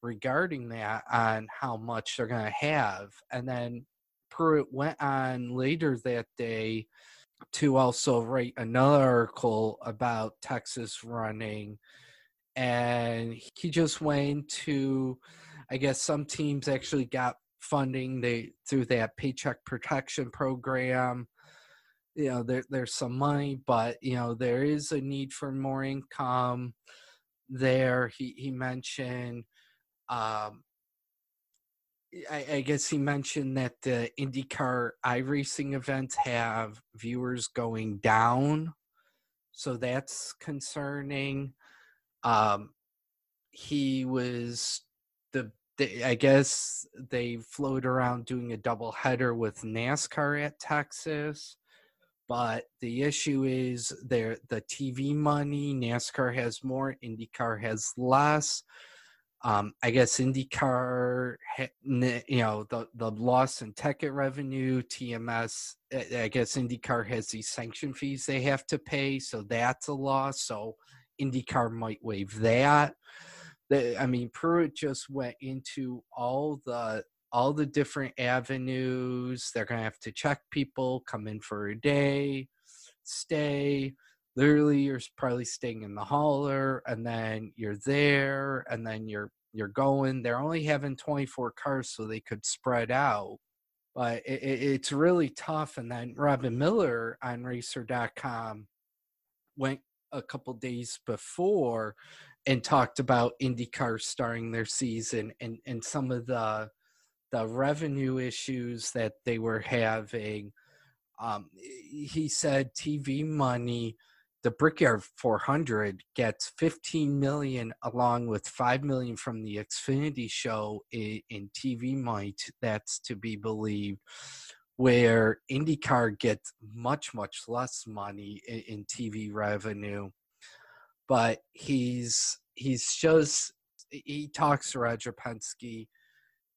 regarding that on how much they're going to have. And then Pruett went on later that day to also write another article about Texas running. And he just went to, I guess some teams actually got funding they through that paycheck protection program you know there, there's some money but you know there is a need for more income there he, he mentioned um, I, I, guess he mentioned that the IndyCar iRacing events have viewers going down, so that's concerning. Um, he was the, the, I guess they float around doing a double header with NASCAR at Texas, but the issue is there the TV money. NASCAR has more, IndyCar has less. Um, I guess IndyCar, you know, the the loss in ticket revenue, TMS. I guess IndyCar has these sanction fees they have to pay, so that's a loss. So IndyCar might waive that. The, I mean, Pruett just went into all the all the different avenues. They're going to have to check people, come in for a day, stay. Literally, you're probably staying in the hauler, and then you're there, and then you're you're going. They're only having 24 cars, so they could spread out. But it, it, it's really tough. And then Robin Miller on Racer.com went a couple days before and talked about IndyCar starting their season and and some of the the revenue issues that they were having. Um, he said TV money, the Brickyard 400 gets 15 million along with 5 million from the Xfinity show in, in TV money. That's to be believed. Where IndyCar gets much, much less money in, in TV revenue. But he's he's just he talks to Roger Penske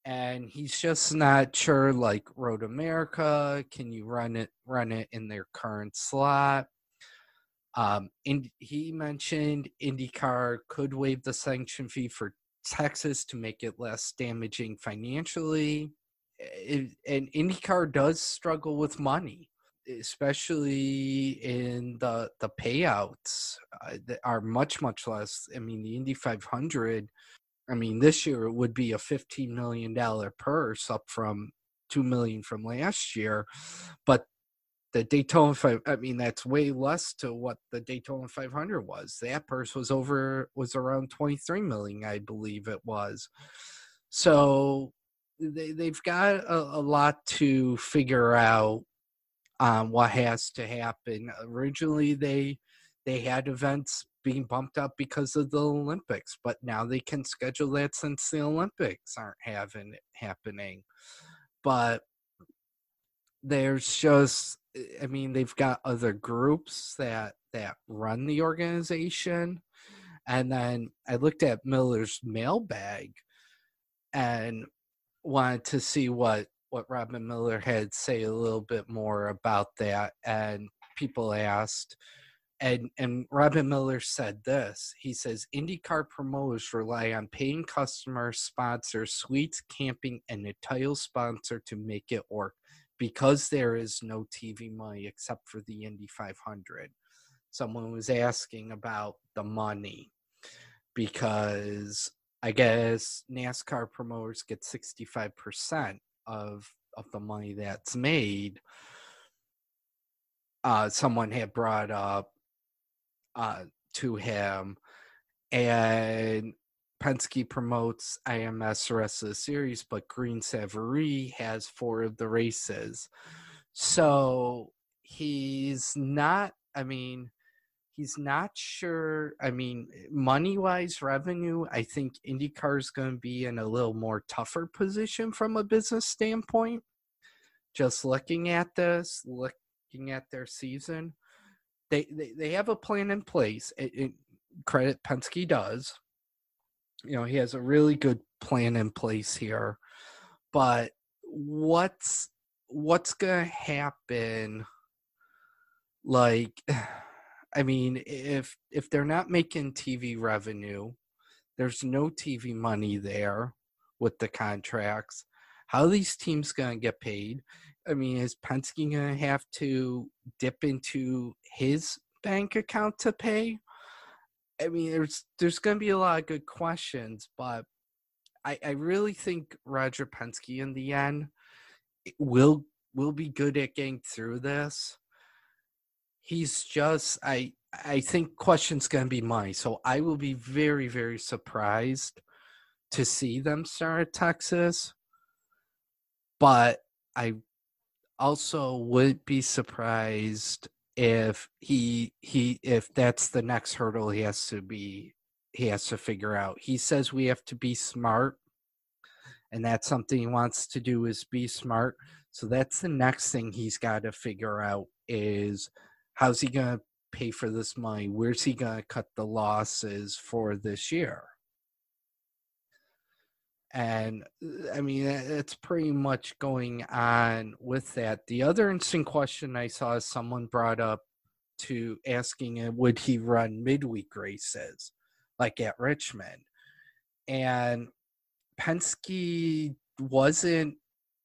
and he's just not sure like road america can you run it run it in their current slot um and he mentioned indycar could waive the sanction fee for Texas to make it less damaging financially. It, and IndyCar does struggle with money, especially in the the payouts uh, that are much much less. I mean, the Indy 500. I mean, this year it would be a 15 million dollar purse, up from two million from last year, but the Daytona 5 I mean that's way less to what the Daytona 500 was. That purse was over was around 23 million I believe it was. So they they've got a, a lot to figure out on what has to happen. Originally they they had events being bumped up because of the Olympics, but now they can schedule that since the Olympics aren't having happening. But there's just I mean, they've got other groups that that run the organization, and then I looked at Miller's mailbag, and wanted to see what what Robin Miller had say a little bit more about that. And people asked, and and Robin Miller said this. He says IndyCar promoters rely on paying customers, sponsors, suites, camping, and a title sponsor to make it work because there is no TV money except for the Indy 500. Someone was asking about the money because I guess NASCAR promoters get 65% of of the money that's made. Uh, someone had brought up uh, to him, and Penske promotes IMS rest of the series, but Green Savoree has four of the races. So he's not, I mean, he's not sure. I mean, money wise, revenue, I think IndyCar is going to be in a little more tougher position from a business standpoint. Just looking at this, looking at their season, they, they, they have a plan in place. It, it, credit Penske does you know, he has a really good plan in place here. But what's what's gonna happen like <sighs> I mean, if if they're not making TV revenue, there's no TV money there with the contracts. How these teams gonna get paid? I mean, is Penske gonna have to dip into his bank account to pay? I mean, there's there's going to be a lot of good questions, but I I really think Roger Penske in the end will will be good at getting through this. He's just I I think questions going to be mine, so I will be very very surprised to see them start at Texas, but I also would be surprised if he he if that's the next hurdle he has to be he has to figure out. He says we have to be smart and that's something he wants to do is be smart. So that's the next thing he's got to figure out is how's he going to pay for this money? Where's he going to cut the losses for this year? And uh, I mean it's pretty much going on with that. The other interesting question I saw someone brought up to asking him would he run midweek races like at Richmond, and Penske wasn't.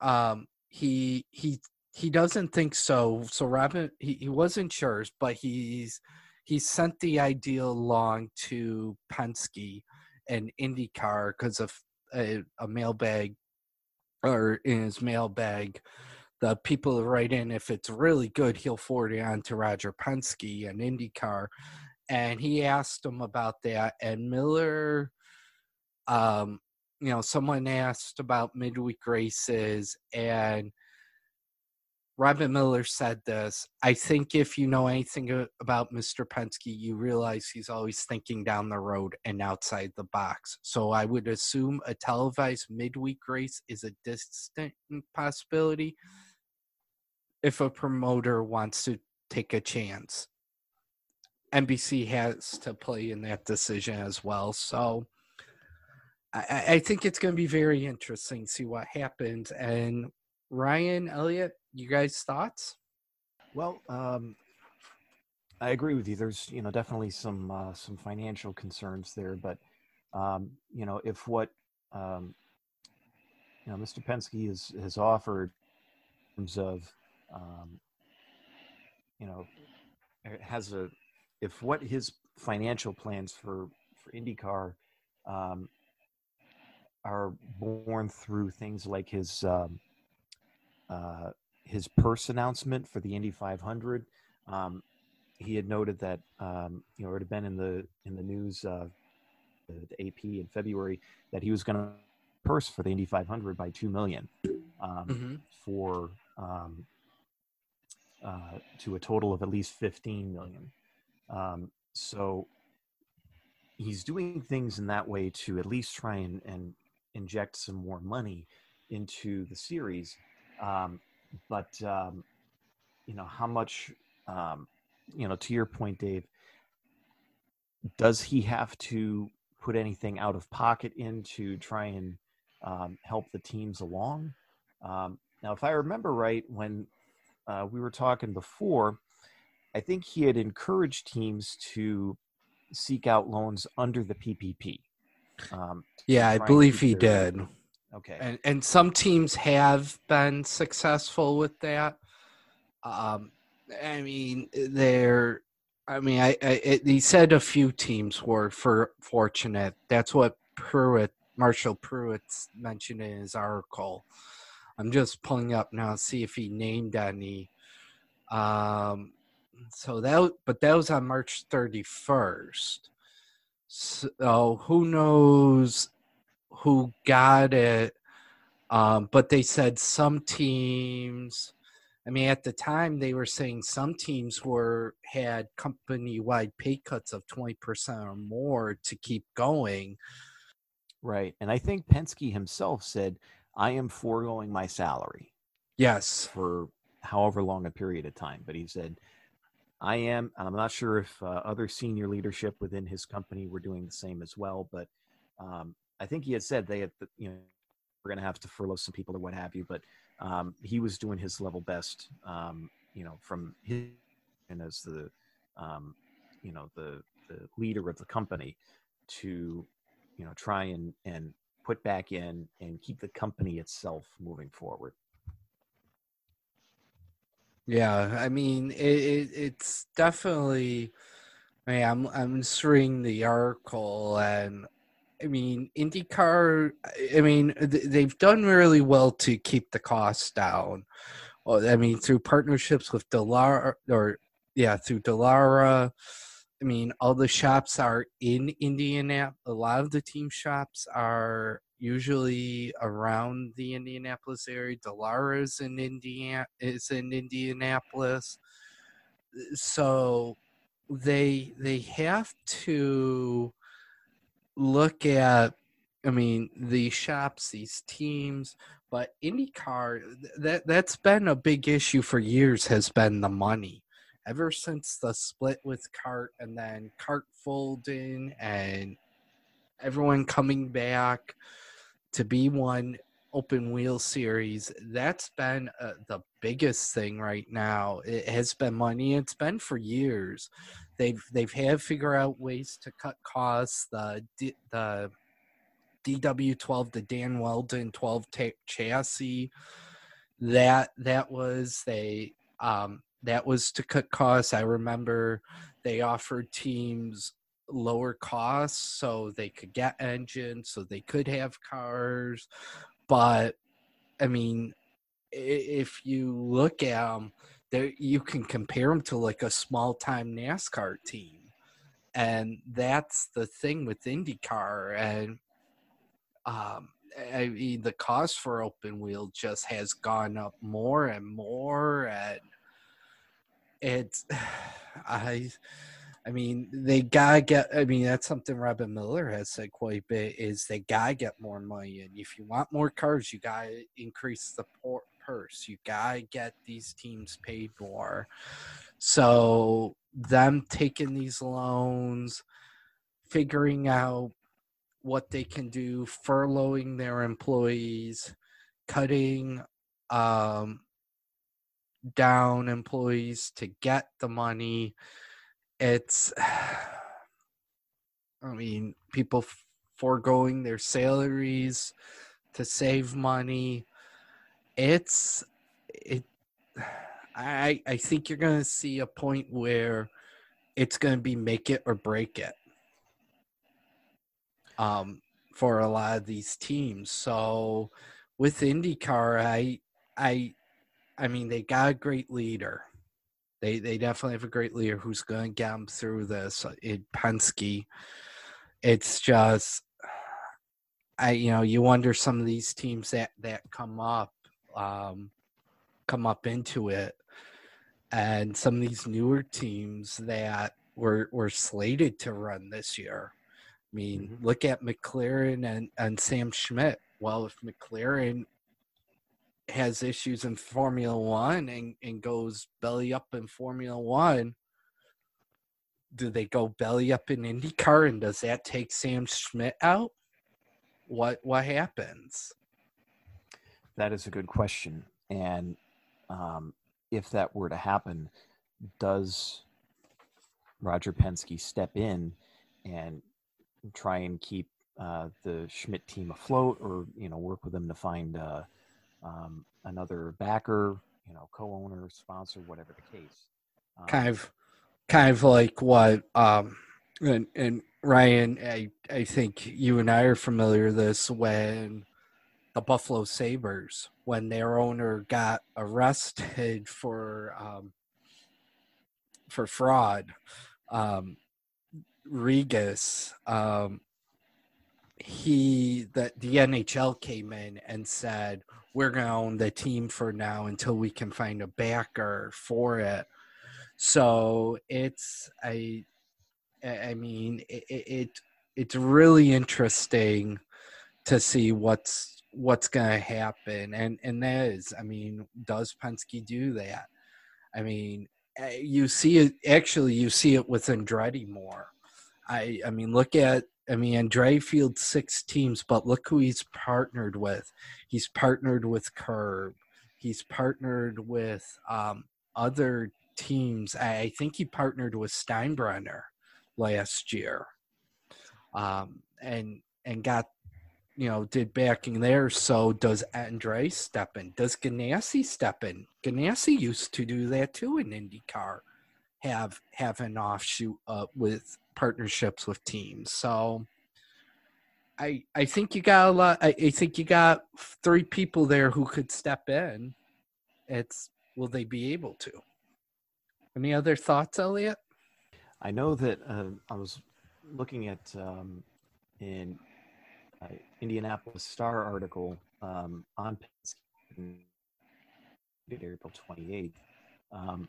Um, he he he doesn't think so. So Robin he, he wasn't sure, but he's he sent the idea along to Penske and IndyCar because of a, a mailbag or in his mailbag the people write in if it's really good he'll forward it on to roger penske and indycar and he asked him about that and miller um you know someone asked about midweek races and Robin Miller said this. I think if you know anything about Mr. Penske, you realize he's always thinking down the road and outside the box. So I would assume a televised midweek race is a distant possibility if a promoter wants to take a chance. NBC has to play in that decision as well. So I, I think it's going to be very interesting to see what happens. And Ryan Elliot, you guys thoughts? Well, um, I agree with you. There's you know definitely some uh, some financial concerns there, but um, you know, if what um, you know Mr. Penske has has offered in terms of um, you know has a if what his financial plans for for IndyCar um, are born through things like his um, uh, his purse announcement for the Indy 500. Um, he had noted that um, you know it had been in the in the news uh, the AP in February that he was going to purse for the Indy 500 by two million um, Mm-hmm. for um, uh, to a total of at least 15 million. Um, so he's doing things in that way to at least try and, and inject some more money into the series. Um, but um, you know how much um, you know to your point, Dave. Does he have to put anything out of pocket in to try and um, help the teams along? Um, now, if I remember right, when uh, we were talking before, I think he had encouraged teams to seek out loans under the PPP. Um, Yeah, I believe he did. Okay. and and some teams have been successful with that. Um, I mean, they're. I mean, I, I it, he said a few teams were for fortunate. That's what Pruett, Marshall Pruett's mentioned in his article. I'm just pulling up now, to see if he named any. Um, so that, but that was on March 31st. So who knows who got it? Um, but they said some teams. I mean, at the time they were saying some teams were had company-wide pay cuts of twenty percent or more to keep going. Right. And I think Penske himself said, I am foregoing my salary Yes, for however long a period of time. But he said, I am, and I'm not sure if uh, other senior leadership within his company were doing the same as well. But um, I think he had said they had, you know, we're going to have to furlough some people or what have you. But um, he was doing his level best, um, you know, from his and as the, um, you know, the the leader of the company to, you know, try and and put back in and keep the company itself moving forward. yeah. I mean, it, it, it's definitely. I mean, I'm I'm reading the article, and I mean, IndyCar. I mean, they've done really well to keep the costs down. I mean, through partnerships with Dallara, or yeah, through Dallara. I mean, all the shops are in Indianapolis. A lot of the team shops are usually around the Indianapolis area. Dallara is in Indiana is in Indianapolis, so they they have to look at. I mean, these shops, these teams, but IndyCar that that's been a big issue for years. Has been the money ever since the split with Cart and then Cart folding and everyone coming back to be one open wheel series. That's been uh, the biggest thing right now. It has been money. It's been for years. They've they've had figure out ways to cut costs. The D- the DW12, the Dan Wheldon 12 ta- chassis. That that was they um, that was to cut costs. I remember they offered teams lower costs so they could get engines, so they could have cars. But I mean, if you look at them, there you can compare them to like a small time NASCAR team, and that's the thing with IndyCar and. Um, I mean, the cost for open wheel just has gone up more and more, and it's <sighs> I I mean they gotta get I mean that's something Robin Miller has said quite a bit is they gotta get more money and if you want more cars you gotta increase the por- purse you gotta get these teams paid more so them taking these loans figuring out what they can do furloughing their employees cutting um down employees to get the money. It's, <sighs> I mean, people foregoing their salaries to save money. It's it. <sighs> I I think you're going to see a point where it's going to be make it or break it. Um, for a lot of these teams. So with IndyCar, I I I mean they got a great leader. They they definitely have a great leader who's going to get them through this. In Penske, it's just I you know you wonder some of these teams that that come up um, come up into it, and some of these newer teams that were were slated to run this year. I mean, mm-hmm. look at McLaren and, and Sam Schmidt. Well, if McLaren has issues in Formula One and, and goes belly up in Formula One, do they go belly up in IndyCar and does that take Sam Schmidt out? What what happens? That is a good question. And um, if that were to happen, does Roger Penske step in and try and keep uh, the Schmidt team afloat, or you know, work with them to find uh, um, another backer, you know, co-owner, sponsor, whatever the case. Um, kind of, kind of like what, um, and, and Ryan, I I think you and I are familiar with this when the Buffalo Sabres, when their owner got arrested for um, for fraud. Um, um, he that the NHL came in and said we're going to own the team for now until we can find a backer for it. So it's I, I mean it, it it's really interesting to see what's what's going to happen and and that is I mean does Penske do that? I mean eh, you see it actually you see it with Andretti more I I mean, look at I mean, Andre fields six teams, but look who he's partnered with. He's partnered with Curb. He's partnered with um, other teams. I think he partnered with Steinbrenner last year, um, and and got you know did backing there. So does Andre step in? Does Ganassi step in? Ganassi used to do that too in IndyCar. Have have an offshoot uh, with partnerships with teams. So I I think you got a lot. I, I think you got three people there who could step in. It's will they be able to? Any other thoughts, Elliot? I know that uh, I was looking at um, in uh, Indianapolis Star article um, on Penske, April 28th. Um,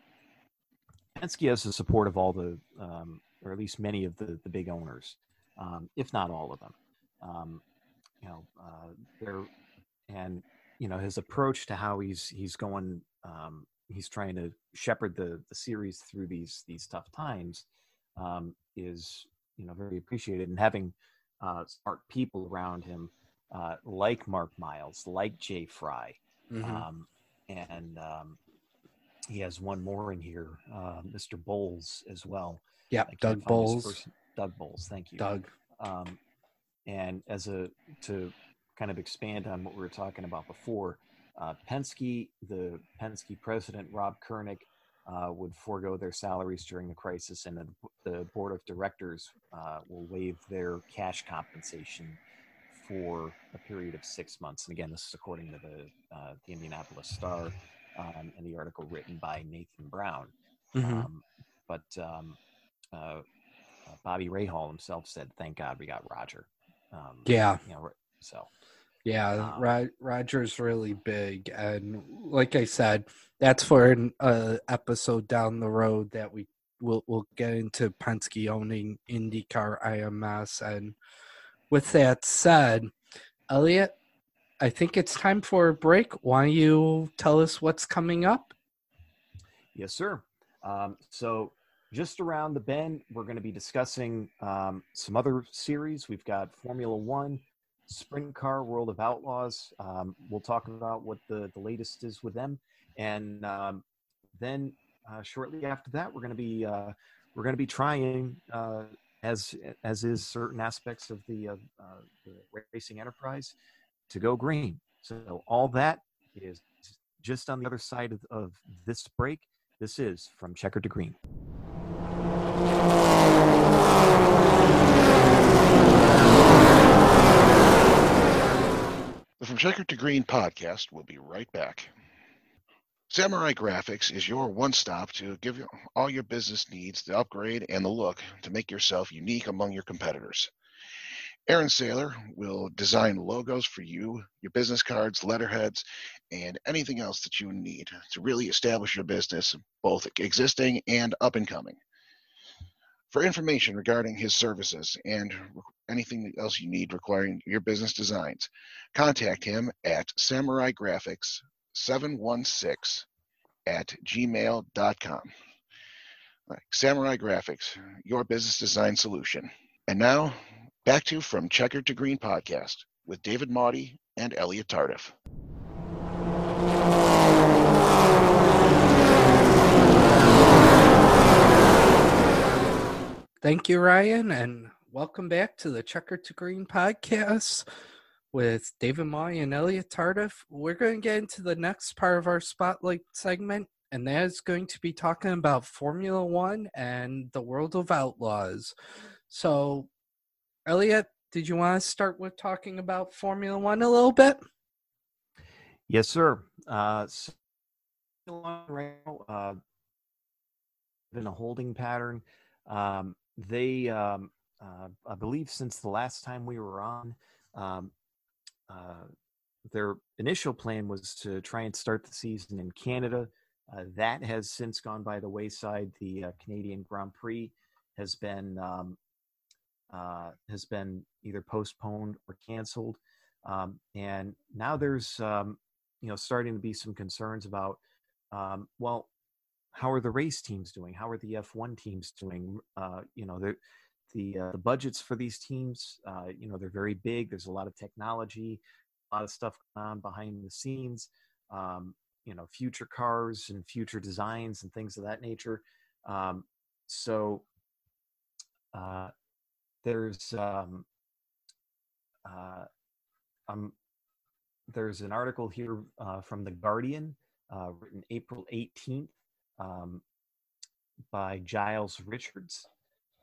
Penske has the support of all the um, or at least many of the, the big owners, um, if not all of them. Um, you know, uh, they're, and, you know, his approach to how he's, he's going, um, he's trying to shepherd the, the series through these, these tough times um, is, you know, very appreciated. And having uh, smart people around him, uh, like Mark Miles, like Jay Frye, mm-hmm. Um, and um, he has one more in here, uh, Mr. Boles as well. Yeah, Doug Boles. Doug Boles, thank you. Doug. Um, and as a to kind of expand on what we were talking about before, uh, Penske, the Penske president Rob Kurnick, uh, would forego their salaries during the crisis, and the, the board of directors uh, will waive their cash compensation for a period of six months. And again, this is according to the, uh, the Indianapolis Star um, and the article written by Nathan Brown. Mm-hmm. Um, but um, uh, uh, Bobby Rahal himself said, "Thank God we got Roger." Um, yeah. You know, so. Yeah, um, Ro- Roger's really big, and like I said, that's for an uh, episode down the road that we will we'll get into Penske owning IndyCar IMS. And with that said, Elliot, I think it's time for a break. Why don't you tell us what's coming up? Yes, sir. Um, so just around the bend, we're going to be discussing um, some other series. We've got Formula One, Sprint Car, World of Outlaws. Um, we'll talk about what the, the latest is with them, and um, then uh, shortly after that, we're going to be uh, we're going to be trying uh, as as is certain aspects of the, uh, uh, the racing enterprise, to go green. So all that is just on the other side of, of this break. This is from checker to green. The From Checker to Green podcast will be right back. Samurai Graphics is your one stop to give you all your business needs the upgrade and the look to make yourself unique among your competitors. Aaron Saylor will design logos for you, your business cards, letterheads, and anything else that you need to really establish your business, both existing and up and coming. For information regarding his services and anything else you need requiring your business designs, contact him at Samurai Graphics 716 at gmail.com. Right, Samurai Graphics, your business design solution. And now, back to From Checker to Green podcast with David Maudie and Elliot Tardif. Thank you, Ryan, and welcome back to the Checker to Green podcast with David Moy and Elliot Tardif. We're going to get into the next part of our spotlight segment, and that is going to be talking about Formula One and the world of outlaws. So, Elliot, did you want to start with talking about Formula One a little bit? Yes, sir. Uh, so uh, in a holding pattern. Um, they, um, uh, I believe, since the last time we were on, um, uh, their initial plan was to try and start the season in Canada. Uh, that has since gone by the wayside. The uh, Canadian Grand Prix has been um, uh, has been either postponed or canceled, um, and now there's um, you know starting to be some concerns about um, well how are the race teams doing? How are the F1 teams doing? Uh, you know, the the, uh, the budgets for these teams, uh, you know, they're very big. There's a lot of technology, a lot of stuff going on behind the scenes. Um, you know, future cars and future designs and things of that nature. Um, so uh, there's um, uh, um, there's an article here uh, from the Guardian, written April 18th, um, by Giles Richards,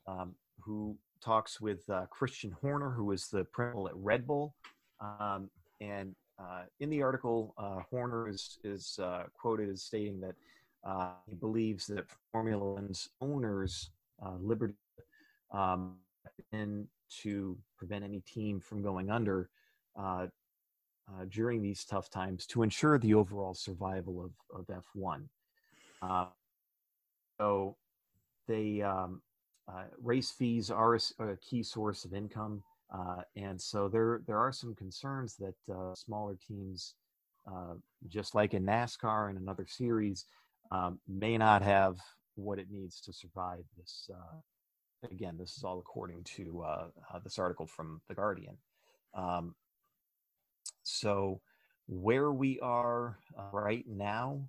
um, who talks with uh, Christian Horner, who is the principal at Red Bull. Um, and uh, in the article, uh, Horner is, is uh, quoted as stating that uh, he believes that Formula One's owners, uh, Liberty, um, in to prevent any team from going under during these tough times to ensure the overall survival of, of F1. Uh, so they um, uh, race fees are a, a, key source of income, uh, and so there there are some concerns that uh, smaller teams, uh, just like in NASCAR and another series, um, may not have what it needs to survive this. Again, this is all according to this article from the Guardian. Um, so where we are right now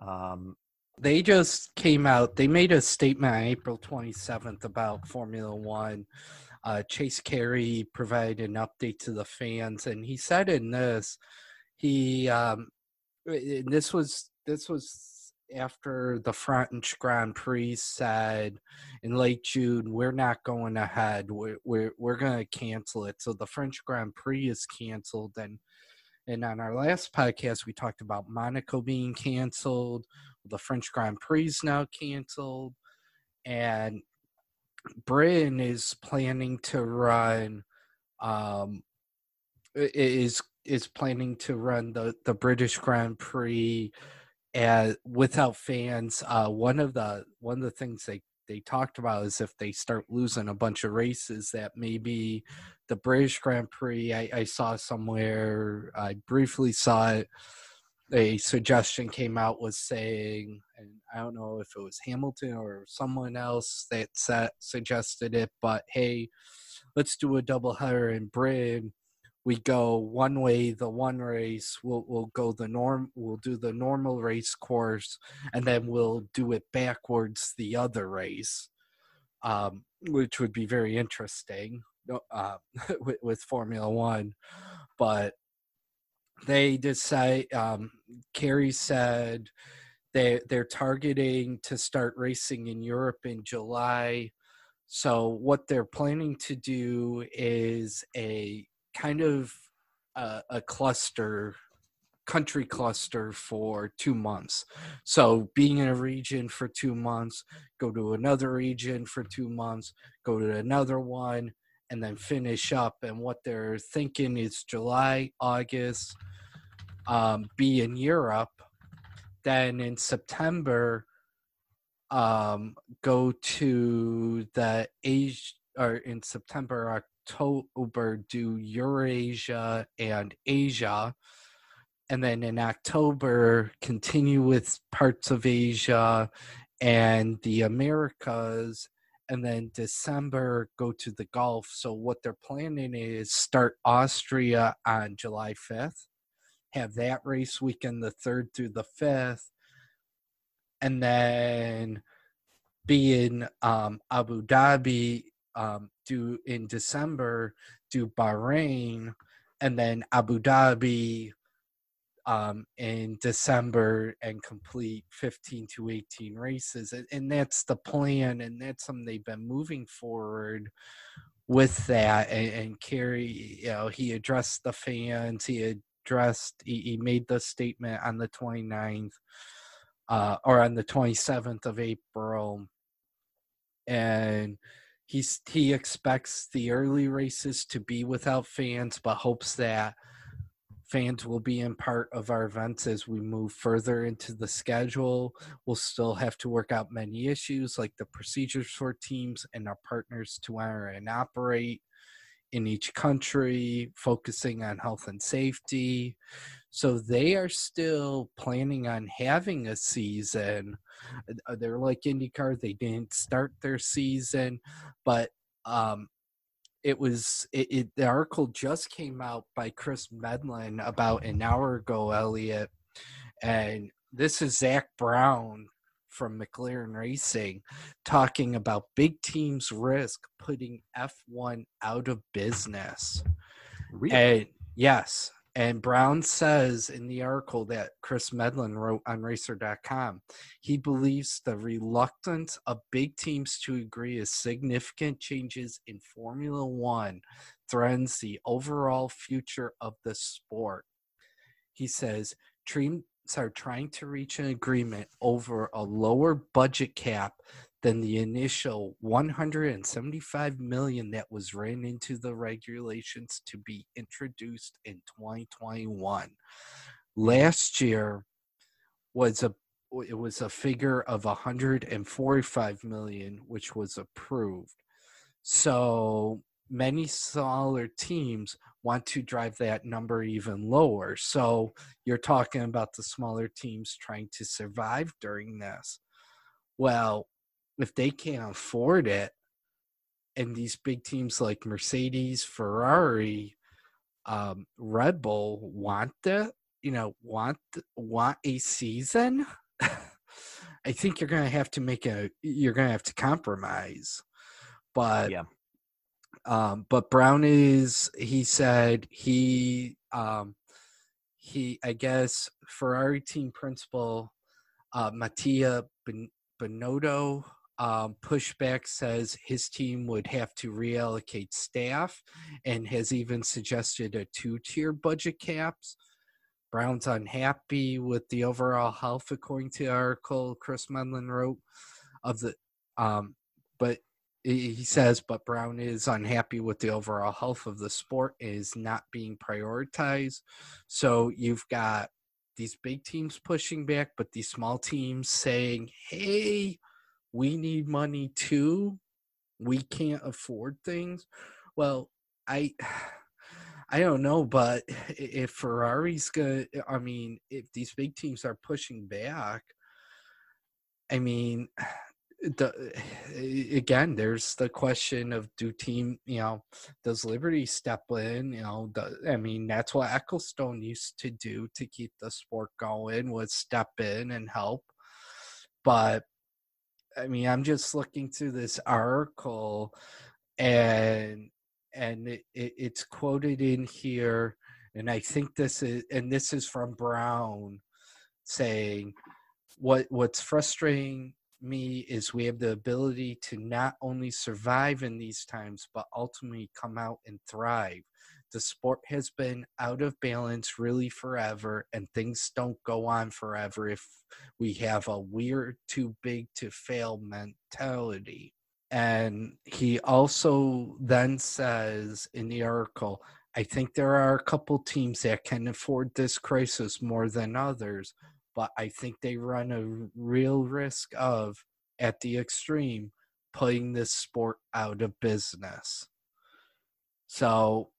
um, they just came out. They made a statement on April 27th about Formula One. Uh, Chase Carey provided an update to the fans, and he said in this, he um, this was this was after the French Grand Prix said in late June, we're not going ahead. We're we're, we're going to cancel it. So the French Grand Prix is canceled, and and on our last podcast, we talked about Monaco being canceled, the French Grand Prix is now canceled, and Britain is planning to run. Um, is is planning to run the the British Grand Prix as without fans. Uh, one of the one of the things they they talked about is if they start losing a bunch of races that maybe the British Grand Prix I, I saw somewhere I briefly saw it a suggestion came out was saying and I don't know if it was Hamilton or someone else that set, suggested it but hey let's do a double header in Britain we go one way the one race we'll we'll go the norm we'll do the normal race course and then we'll do it backwards the other race um, which would be very interesting uh, <laughs> with, with, Formula One. But they decide, um, Carey said they, they're targeting to start racing in Europe in July. So, what they're planning to do is a kind of a, a cluster country cluster for two months. So being in a region for two months, go to another region for two months, go to another one, and then finish up. And what they're thinking is July, August, um, be in Europe. Then in September, um, go to the Asia, or in September, October, do Eurasia and Asia and then in October continue with parts of Asia and the Americas and then December go to the Gulf. So what they're planning is start Austria on July 5th, have that race weekend the 3rd through the 5th, and then be in um, Abu Dhabi um, do in December, do Bahrain, and then Abu Dhabi, um, in December and complete 15 to 18 races. And, and that's the plan, and that's something they've been moving forward with that. And, and Carey, you know, he addressed the fans, he addressed, he, he made the statement on the 29th uh, or on the 27th of April. And he's he expects the early races to be without fans, but hopes that fans will be in part of our events as we move further into the schedule. We'll still have to work out many issues like the procedures for teams and our partners to enter and operate in each country, focusing on health and safety. So they are still planning on having a season. Uh, they're like IndyCar, they didn't start their season, but um, it was it, it, the article just came out by Chris Medland about an hour ago, Elliot, and this is Zak Brown from McLaren Racing talking about big teams risk putting F1 out of business. Really? And yes, and Brown says in the article that Chris Medland wrote on racer.com, he believes the reluctance of big teams to agree as significant changes in Formula One threatens the overall future of the sport. He says teams are trying to reach an agreement over a lower budget cap than the initial 175 million that was ran into the regulations to be introduced in 2021 last year was a it was a figure of 145 million which was approved. So many smaller teams want to drive that number even lower. So you're talking about the smaller teams trying to survive during this. Well if they can't afford it, and these big teams like Mercedes, Ferrari, um, Red Bull want the you know want want a season. <laughs> I think you're gonna have to make a you're gonna have to compromise, but yeah. Um, but Brown is he said he um, he I guess Ferrari team principal uh, Mattia ben, Binotto um, pushback says his team would have to reallocate staff and has even suggested a two tier budget caps. Brown's unhappy with the overall health, according to the article Chris Medland wrote of the um, but he says but Brown is unhappy with the overall health of the sport is not being prioritized. So you've got these big teams pushing back, but these small teams saying, Hey, we need money too. We can't afford things. Well, I <sighs> I don't know, but <sighs> if Ferrari's good, I mean, if these big teams are pushing back, I mean, <sighs> the again, there's the question of do team, you know, does Liberty step in? You know, I mean, that's what Ecclestone used to do to keep the sport going was step in and help. But I mean, I'm just looking through this article, and and it, it, it's quoted in here, and I think this is and this is from Brown, saying, "What what's frustrating me is we have the ability to not only survive in these times, but ultimately come out and thrive." The sport has been out of balance really forever and things don't go on forever if we have a we're too big to fail mentality. And he also then says in the article i think there are a couple teams that can afford this crisis more than others but i think they run a real risk of at the extreme putting this sport out of business. So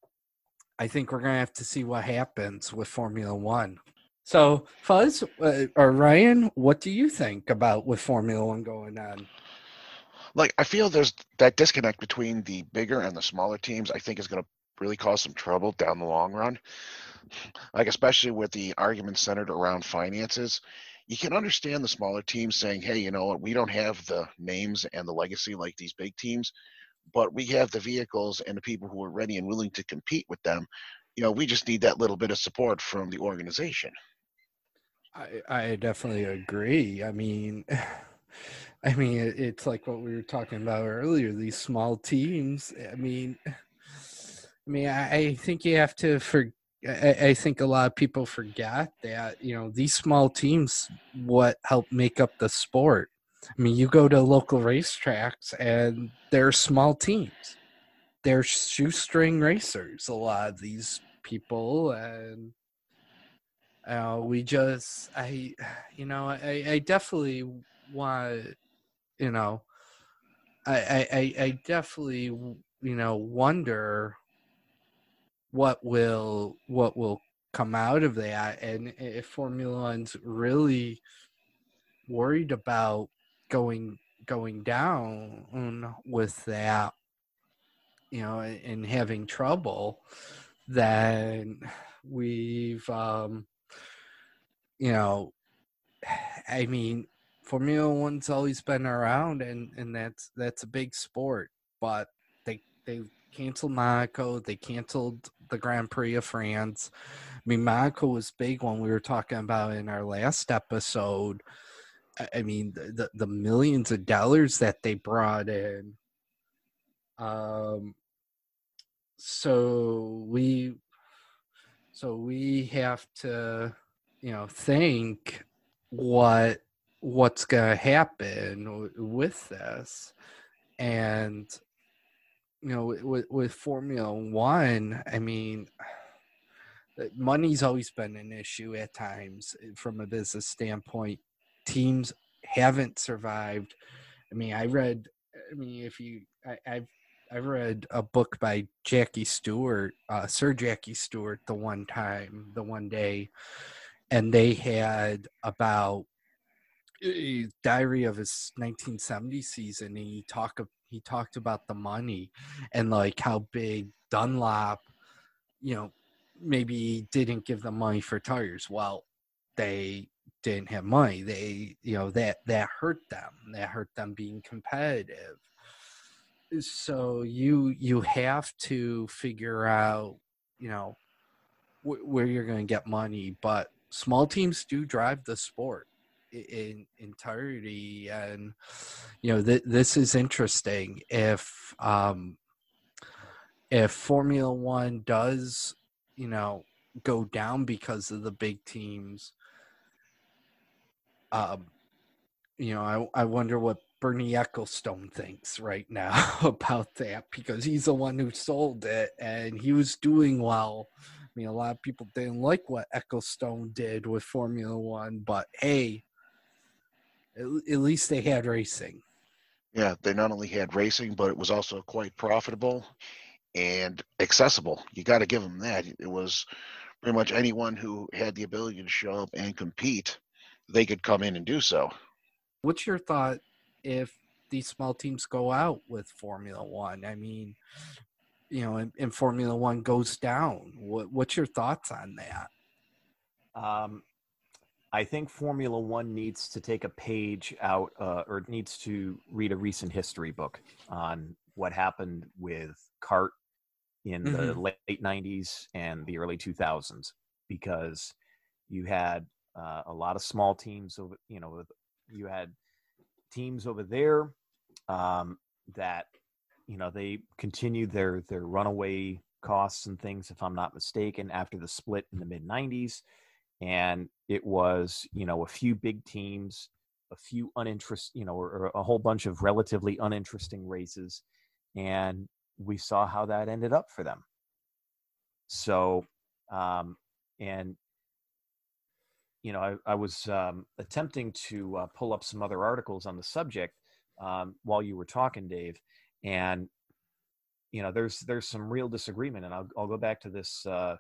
I think we're going to have to see what happens with Formula One. So, Fuzz uh, or Ryan, what do you think about with Formula One going on? Like, I feel there's that disconnect between the bigger and the smaller teams. I think is going to really cause some trouble down the long run. Like, especially with the arguments centered around finances. You can understand the smaller teams saying, hey, you know what, we don't have the names and the legacy like these big teams but we have the vehicles and the people who are ready and willing to compete with them. You know, we just need that little bit of support from the organization. I, I definitely agree. I mean, <laughs> I mean, it's like what we were talking about earlier. These small teams. I mean, <sighs> I mean, I, think you have to for. I, think a lot of people forget that you know these small teams what help make up the sport. I mean, you go to local racetracks and they're small teams. They're shoestring racers, a lot of these people. And uh, we just, I, you know, I, I definitely want, you know, I, I, I definitely, you know, wonder what will, what will come out of that. And if Formula One's really worried about going going down with that you know and having trouble then we've um you know i mean formula one's always been around and and that's that's a big sport but they they canceled monaco they canceled the grand prix of france. I mean monaco was big when we were talking about in our last episode I mean, the the millions of dollars that they brought in. Um, so we, so we have to, you know, think what what's gonna happen with this, and you know, with with Formula One, I mean money's always been an issue at times eh, from a business standpoint teams haven't survived. I mean, I read. I mean, if you, I, have I've read a book by Jackie Stewart, uh, Sir Jackie Stewart, the one time, the one day, and they had about a diary of his 1970 season. He talked he talked about the money and like how big Dunlop, you know, maybe didn't give them money for tires. Well, they didn't have money they you know that that hurt them that hurt them being competitive. So you you have to figure out you know wh- where you're going to get money but small teams do drive the sport in entirety and you know th- this is interesting. If um if formula 1 does you know go down because of the big teams um, you know, I, I wonder what Bernie Ecclestone thinks right now <laughs> about that because he's the one who sold it and he was doing well. I mean, a lot of people didn't like what Ecclestone did with Formula One, but hey, at, at least they had racing. Yeah, they not only had racing, but it was also quite profitable and accessible. You got to give them that. It was pretty much anyone who had the ability to show up and compete they could come in and do so. What's your thought if these small teams go out with Formula One? I mean, you know, and, and Formula One goes down. What, what's your thoughts on that? Um, I think Formula One needs to take a page out, uh, or needs to read a recent history book on what happened with CART in mm-hmm. the late '90s and the early 2000s, because you had uh, a lot of small teams. Over, you know, you had teams over there um, that you know they continued their their runaway costs and things, if I'm not mistaken, after the split in the mid '90s and it was you know a few big teams a few uninterest you know or, or, a whole bunch of relatively uninteresting races and we saw how that ended up for them so um and you know i, I was um, attempting to uh, pull up some other articles on the subject um, while you were talking dave and you know there's there's some real disagreement and i'll, I'll go back to this uh,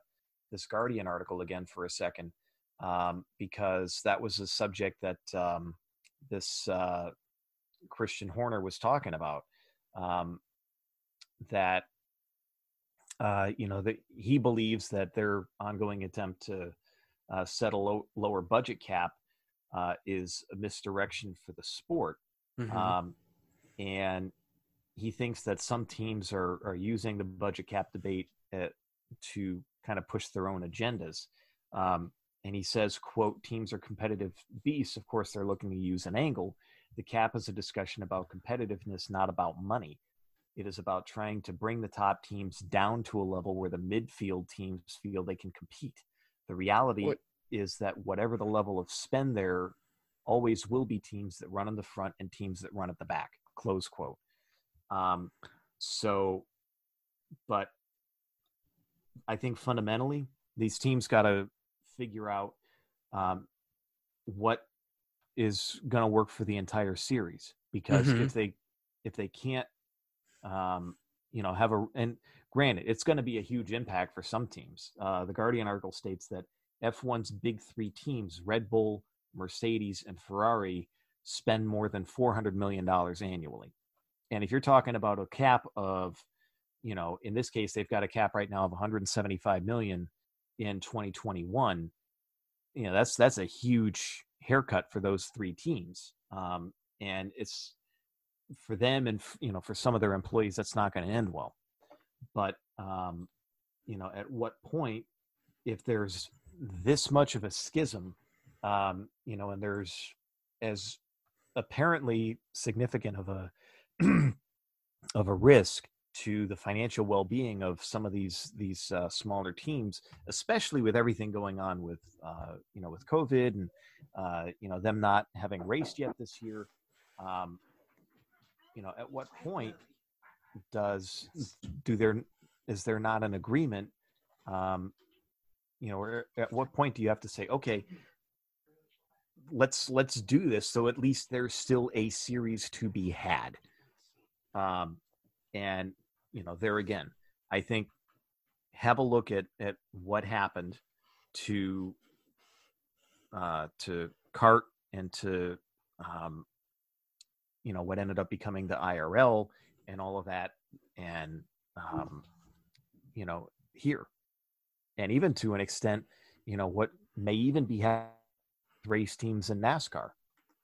this guardian article again for a second um, because that was a subject that um, this uh, Christian Horner was talking about. Um, that uh, you know that he believes that their ongoing attempt to uh, set a low, lower budget cap uh, is a misdirection for the sport, mm-hmm. Um, and he thinks that some teams are are using the budget cap debate at, uh, to kind of push their own agendas. Um, and he says quote teams are competitive beasts of course they're looking to use an angle the cap is a discussion about competitiveness not about money it is about trying to bring the top teams down to a level where the midfield teams feel they can compete the reality what? is that whatever the level of spend there always will be teams that run in the front and teams that run at the back close quote um, so but i think fundamentally these teams got to figure out um, what is going to work for the entire series because mm-hmm. if they if they can't um, you know have a and granted it's going to be a huge impact for some teams. Uh, the guardian article states that f1's big three teams red bull mercedes and ferrari spend more than 400 million dollars annually. And if you're talking about a cap of you know in this case they've got a cap right now of 175 million in 2021 you know that's that's a huge haircut for those three teams. Um, and it's for them and you know for some of their employees that's not going to end well but um, you know at what point if there's this much of a schism um, you know and there's as apparently significant of a <clears throat> of a risk to the financial well-being of some of these these uh, smaller teams, especially with everything going on with uh, you know with COVID and uh, you know them not having raced yet this year. Um, you know, at what point does do there is there not an agreement? Um, you know, or at what point do you have to say, okay, let's let's do this so at least there's still a series to be had um, and you know, there again, I think have a look at at what happened to uh, to CART and to um, you know what ended up becoming the IRL and all of that, and um, you know here, and even to an extent, you know what may even be race teams in NASCAR.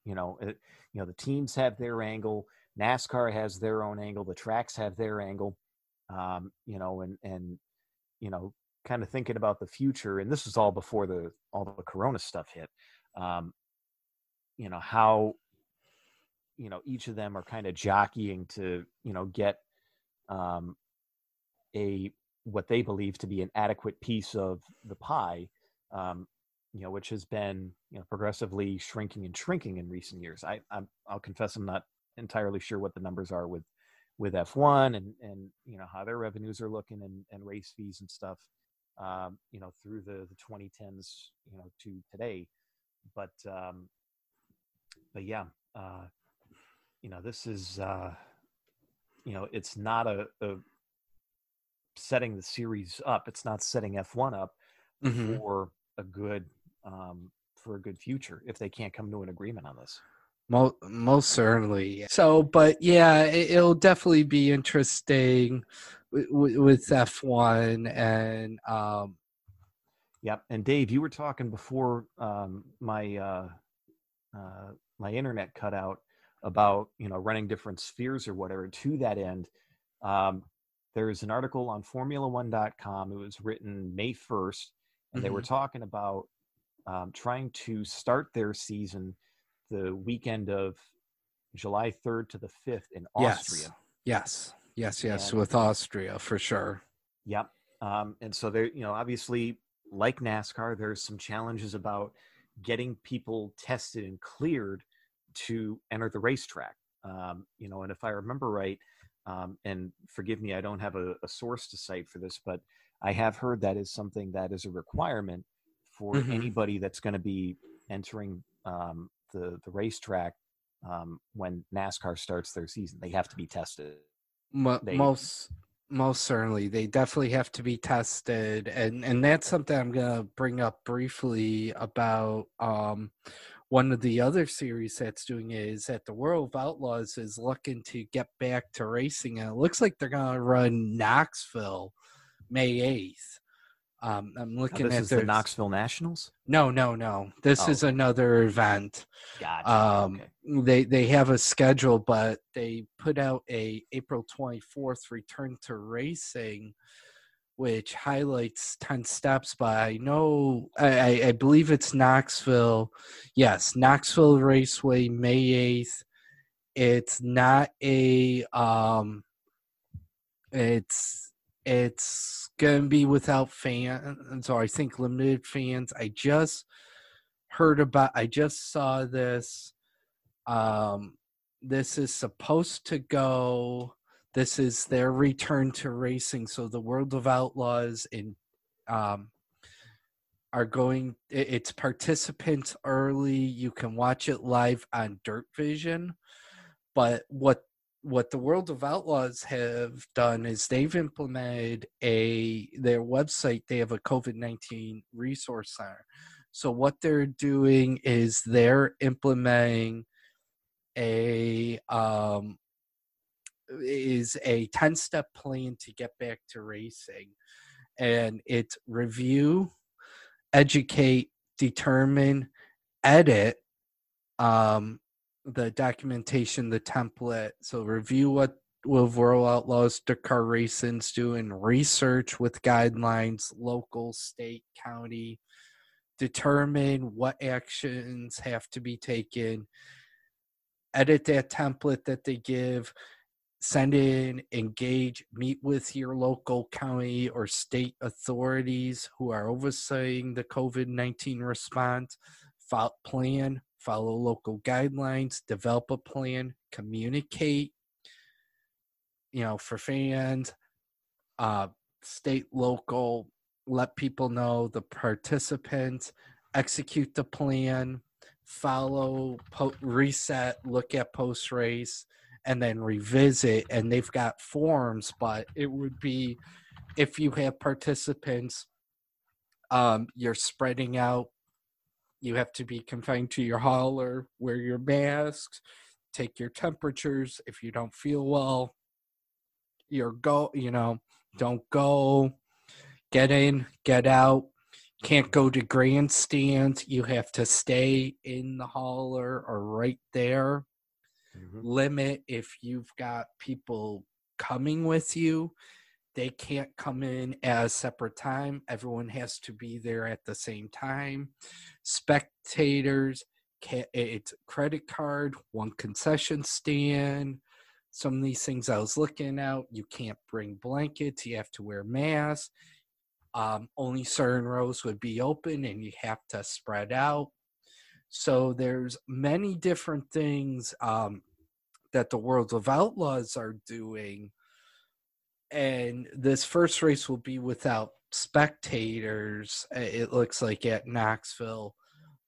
You know, it, you know the teams have their angle NASCAR has their own angle, the tracks have their angle, um, you know, and and you know, kind of thinking about the future. And this is all before the all the Corona stuff hit. Um, you know how you know each of them are kind of jockeying to you know get um, a what they believe to be an adequate piece of the pie um, you know which has been you know progressively shrinking and shrinking in recent years i i will confess i'm not entirely sure what the numbers are with with F1 and and you know how their revenues are looking and, and race fees and stuff. Um, you know through the the 2010s you know to today, but um, but yeah, uh, you know this is uh, you know it's not a, a setting the series up. It's not setting F1 up mm-hmm. for a good um, for a good future if they can't come to an agreement on this. Most, most certainly. So, but yeah, it, will definitely be interesting with, with F1 and um, Yep. And Dave, you were talking before um, my uh, uh, my internet cut out about you know running different spheres or whatever. To that end, um, there's an article on Formula1.com. It was written May 1st, and mm-hmm. they were mm-hmm. talking about um, trying to start their season the weekend of July 3rd to the 5th in Austria. Yes, yes, yes, yes with Austria for sure. Yep. Um, and so there, you know, obviously, like NASCAR, there's some challenges about getting people tested and cleared to enter the racetrack. Um, you know, and if I remember right, um, and forgive me, I don't have a, a, source to cite for this, but I have heard that is something that is a requirement for mm-hmm. anybody that's going to be entering um, the the racetrack um, when NASCAR starts their season. They have to be tested. Mo- they, most most certainly, they definitely have to be tested, and and that's something I'm gonna bring up briefly about. Um, one of the other series that's doing it is that the World of Outlaws is looking to get back to racing, and it looks like they're gonna run Knoxville May eighth. Um, I'm looking this at is the Knoxville Nationals. No, no, no. This oh. is another event. Gotcha. Um, okay. They they have a schedule, but they put out a April 24th return to racing, which highlights 10 steps. I know I, I believe it's Knoxville. Yes, Knoxville Raceway, May 8th. It's not a um. It's it's to be without fans, or I think limited fans. I just heard about, I just saw this. Um, this is supposed to go. This is their return to racing. So the World of Outlaws in um, are going. It's participants early. You can watch it live on Dirt Vision. But what what the World of Outlaws have done is they've implemented a their website. They have a COVID nineteen resource center. So what they're doing is they're implementing a um, is a 10 step plan to get back to racing and it's review educate determine edit um, the documentation, the template. So review what will World Outlaws DIRTcar Racing's doing, research with guidelines, local, state, county, determine what actions have to be taken, edit that template that they give, send in, engage, meet with your local county or state authorities who are overseeing the COVID 19 response, plan, follow local guidelines, develop a plan, communicate, you know, for fans, uh, state, local, let people know the participants, execute the plan, follow, po- reset, look at post race, and then revisit. And they've got forms, but it would be if you have participants, um, you're spreading out you have to be confined to your hall or wear your masks, take your temperatures. If you don't feel well, you're go, you know, don't go, get in, get out. Can't go to grandstands. You have to stay in the hauler or right there. Mm-hmm. Limit if you've got people coming with you they can't come in at a separate time. Everyone has to be there at the same time. Spectators, it's credit card, one concession stand. Some of these things I was looking at, you can't bring blankets, you have to wear masks. Um, only certain rows would be open and you have to spread out. So there's many different things um, that the World of Outlaws are doing and this first race will be without spectators it looks like at knoxville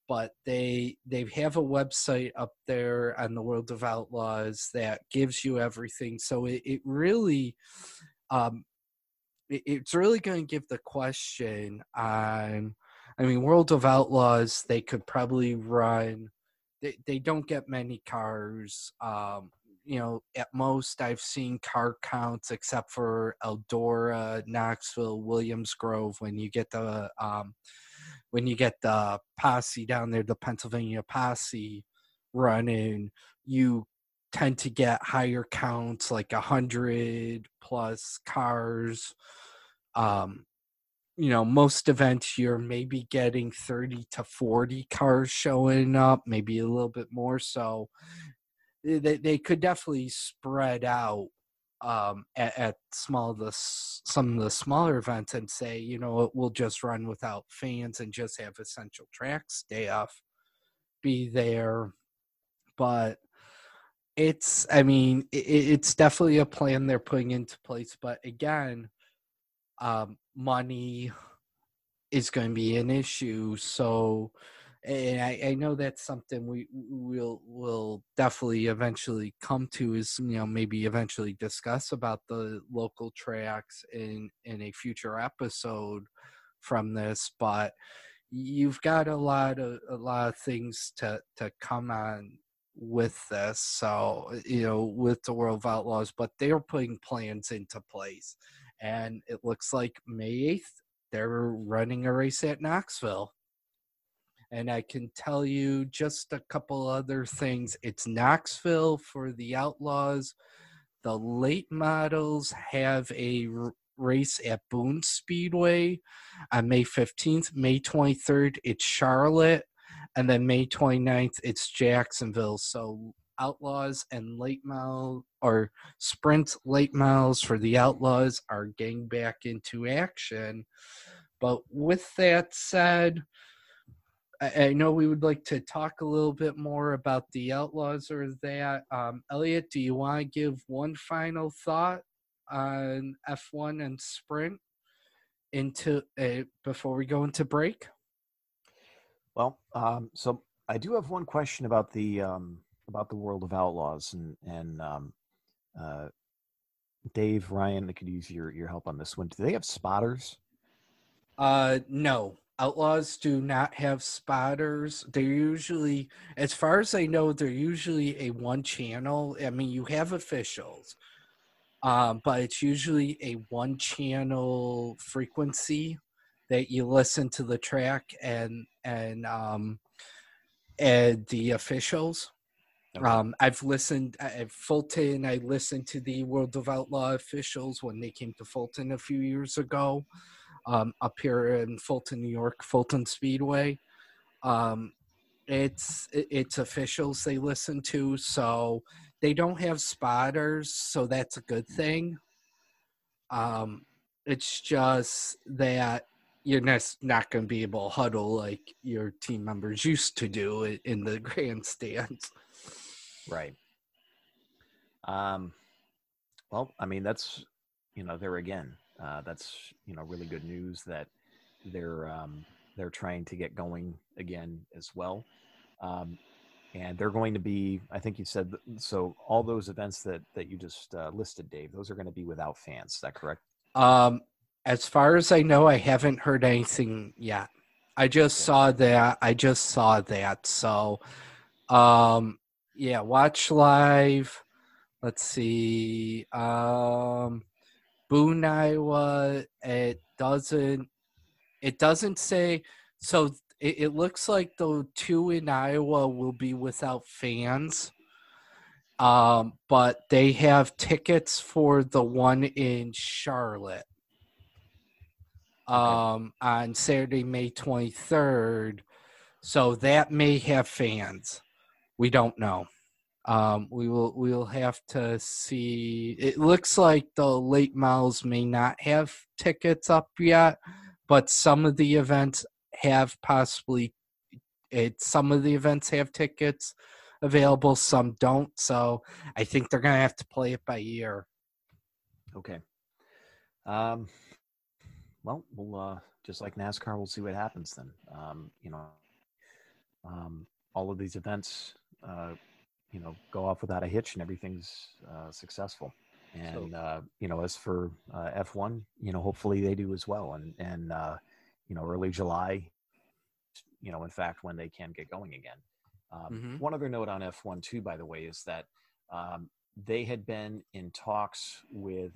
but they they have a website up there on the world of outlaws that gives you everything so it, it really um it, it's really going to give the question on i mean world of outlaws they could probably run they, they don't get many cars um you know, at most I've seen car counts except for Eldora, Knoxville, Williams Grove. When you get the um, when you get the posse down there, the Pennsylvania posse running, you tend to get higher counts, like a hundred plus cars. Um, you know, most events you're maybe getting 30 to 40 cars showing up, maybe a little bit more. So they, they could definitely spread out um, at, at small the some of the smaller events and say, you know, we'll just run without fans and just have essential tracks. track staff be there. But it's, I mean, it, it's definitely a plan they're putting into place. But again, um, money is going to be an issue. So and I, I, know that's something we will will definitely eventually come to is you know maybe eventually discuss about the local tracks in in a future episode from this but you've got a lot of a lot of things to to come on with this so you know with the world of outlaws but they're putting plans into place and it looks like may 8th they're running a race at knoxville and I can tell you just a couple other things. It's Knoxville for the Outlaws. The late models have a r- race at Boone Speedway on May 15th. May 23rd, it's Charlotte. And then May 29th, it's Jacksonville. So Outlaws and late mile or sprint late miles for the Outlaws are getting back into action. But with that said, I, I know we would like to talk a little bit more about the Outlaws or that. Um, Elliot, do you want to give one final thought on F1 and sprint into uh, before we go into break? Well, um, so I do have one question about the um, about the world of outlaws and and um, uh, Dave Ryan. I could use your your help on this one. Do they have spotters? Uh, no. Outlaws do not have spotters. They're usually, as far as I know, they're usually a one channel. I mean, you have officials, um, but it's usually a one channel frequency that you listen to the track and and um, and the officials. Okay. Um, I've listened at Fulton. I listened to the World of Outlaw officials when they came to Fulton a few years ago um, up here in Fulton, New York, Fulton Speedway. Um, it's it's officials they listen to, so they don't have spotters, so that's a good thing. Um, it's just that you're not going to be able to huddle like your team members used to do in the <laughs> grandstands. Right. Um, well, I mean, that's, you know, there again, uh, that's you know really good news that they're um, they're trying to get going again as well. Um, and they're going to be i think you said so all those events that that you just uh, listed dave those are going to be without fans is that correct um as far as i know i haven't heard anything yet i just saw that i just saw that so um yeah watch live let's see um Boone, Iowa. It doesn't. It doesn't say. So it, it looks like the two in Iowa will be without fans. Um, but they have tickets for the one in Charlotte. Um, on Saturday, May twenty third. So that may have fans. We don't know. Um, we will we'll have to see. It looks like the late models may not have tickets up yet, but some of the events have possibly. It some of the events have tickets available, some don't. So I think they're gonna have to play it by ear. Okay. Um. Well, we'll uh, just like NASCAR, we'll see what happens then. Um, you know, um, all of these events. Uh, you know go off without a hitch and everything's uh, successful and so, uh, you know as for uh, f1 you know hopefully they do as well and and uh, you know early july you know in fact when they can get going again um, mm-hmm. one other note on f1 too by the way is that um, they had been in talks with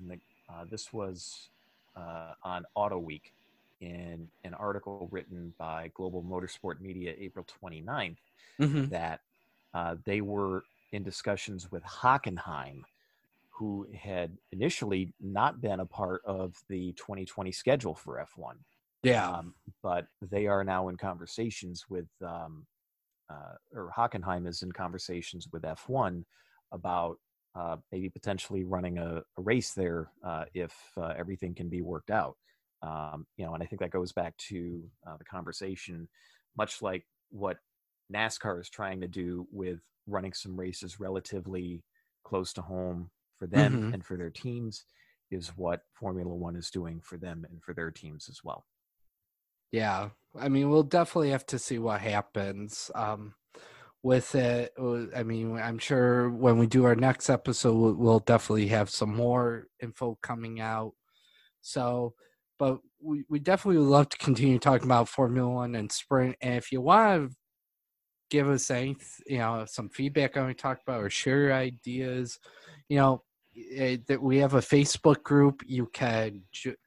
uh, this was uh, on Auto Week in an article written by Global Motorsport Media April 29th Mhm. that uh, they were in discussions with Hockenheim, who had initially not been a part of the 2020 schedule for F1 Yeah. um, but they are now in conversations with, um, uh, or Hockenheim is in conversations with F1 about uh, maybe potentially running a, a race there uh, if uh, everything can be worked out. Um, you know, and I think that goes back to uh, the conversation, much like what NASCAR is trying to do with running some races relatively close to home for them Mhm. and for their teams, is what Formula One is doing for them and for their teams as well. Yeah, I mean, we'll definitely have to see what happens um, with it. I mean, I'm sure when we do our next episode, we'll, we'll definitely have some more info coming out. So, but we, we definitely would love to continue talking about Formula One and sprint. And if you want to give us any, you know, some feedback on we talked about or share ideas, you know, eh, that we have a Facebook group. You can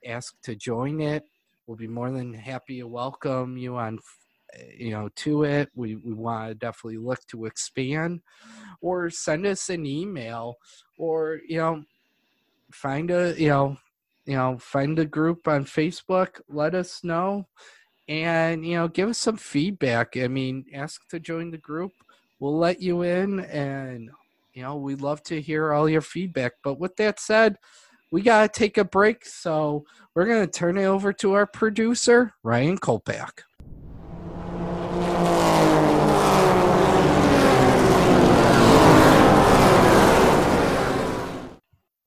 ask to join it. We'll be more than happy to welcome you on uh, you know to it. We, we want to definitely look to expand or send us an email or you know find a you know you know find a group on facebook. Let us know and you know give us some feedback i mean ask to join the group we'll let you in and you know we'd love to hear all your feedback but with that said we got to take a break so we're going to turn it over to our producer, Ryan Kolpak.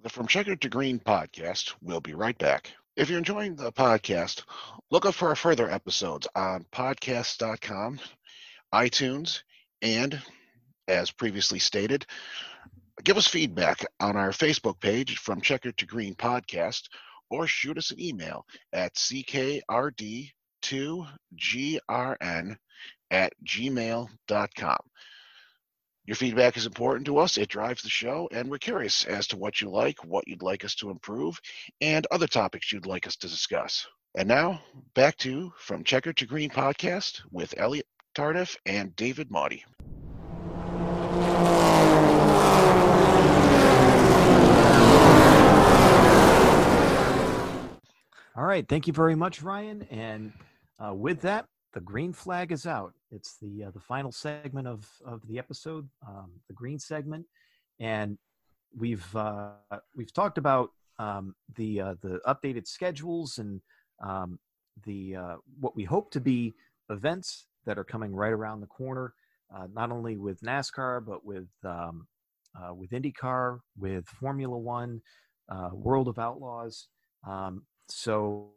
The From Checkered to Green podcast we'll be right back. If you're enjoying the podcast, look up for our further episodes on podcast.com, iTunes, and as previously stated, give us feedback on our Facebook page from Checker to Green podcast or shoot us an email at ckrd2grn at gmail.com. Your feedback is important to us. It drives the show, and we're curious as to what you like, what you'd like us to improve, and other topics you'd like us to discuss. And now, back to From Checker to Green podcast with Elliot Tardif and David Maudie. All right, thank you very much, Ryan. And uh, with that, the green flag is out. It's the uh, the final segment of of the episode, um, the green segment, and we've uh, we've talked about um, the uh, the updated schedules and um, the uh, what we hope to be events that are coming right around the corner, uh, not only with NASCAR but with um, uh, with IndyCar, with Formula One, World of Outlaws. Um, so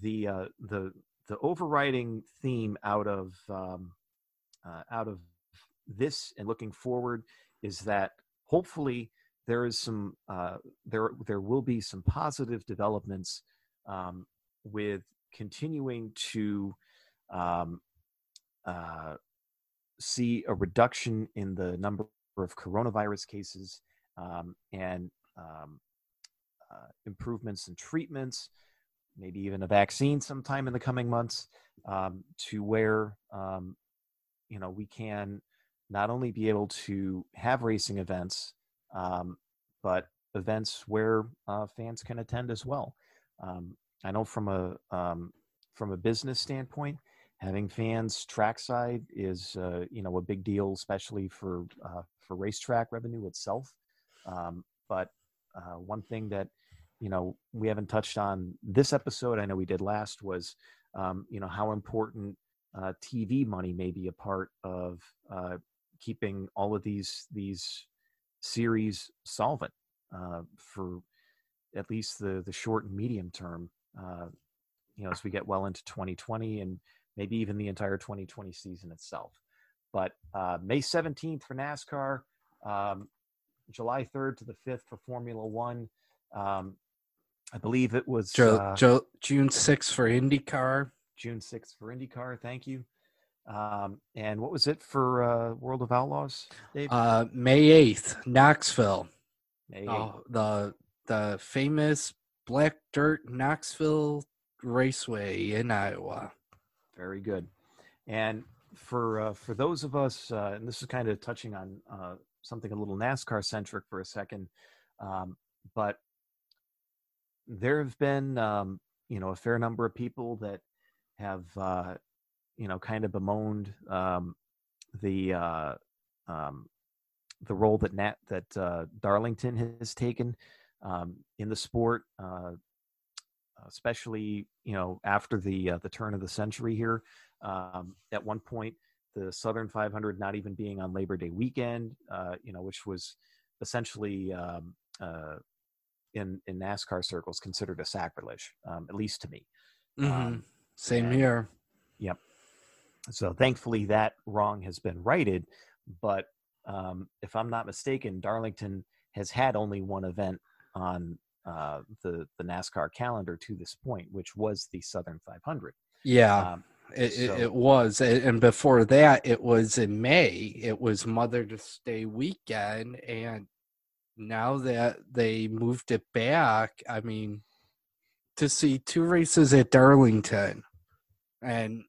the the the overriding theme out of um, uh, out of this and looking forward is that hopefully there is some uh, there there will be some positive developments um, with continuing to um, uh, see a reduction in the number of coronavirus cases um, and um, uh, improvements in treatments, maybe even a vaccine sometime in the coming months, um, to where um, you know we can not only be able to have racing events, um, but events where uh, fans can attend as well. Um, I know from a um, from a business standpoint, having fans trackside is uh, you know a big deal, especially for uh, for racetrack revenue itself. Um, but uh, one thing that you know we haven't touched on this episode, I know we did last, was um, you know how important uh, TV money may be a part of uh, keeping all of these these series solvent uh, for at least the the short and medium term. Uh, you know, as we get well into 2020 and maybe even the entire 2020 season itself. But uh, May 17th for NASCAR, um, July 3rd to the 5th for Formula One. Um, I believe it was uh, June 6th for IndyCar. June 6th for IndyCar. Thank you. Um, and what was it for uh, World of Outlaws, Dave? Uh, May 8th, Knoxville. May Oh, the the famous Black Dirt Knoxville Raceway in Iowa. Very good. And for uh, for those of us, uh, and this is kind of touching on uh, something a little NASCAR centric for a second, um, but there have been um, you know a fair number of people that have uh, you know kind of bemoaned um, the uh, um, the role that Nat that uh, Darlington has taken um, in the sport, uh, especially you know after the uh, the turn of the century here. Um, at one point, the Southern 500 not even being on Labor Day weekend, uh, you know, which was essentially um, in in NASCAR circles considered a sacrilege, um, at least to me. Mhm. Um, Same and- here. Yep. So thankfully that wrong has been righted. But um, if I'm not mistaken, Darlington has had only one event on uh, the the NASCAR calendar to this point, which was the Southern 500. Yeah, Um, it, it, so- it was. And before that, it was in May. It was Mother's Day weekend. And now that they moved it back, I mean, to see two races at Darlington, and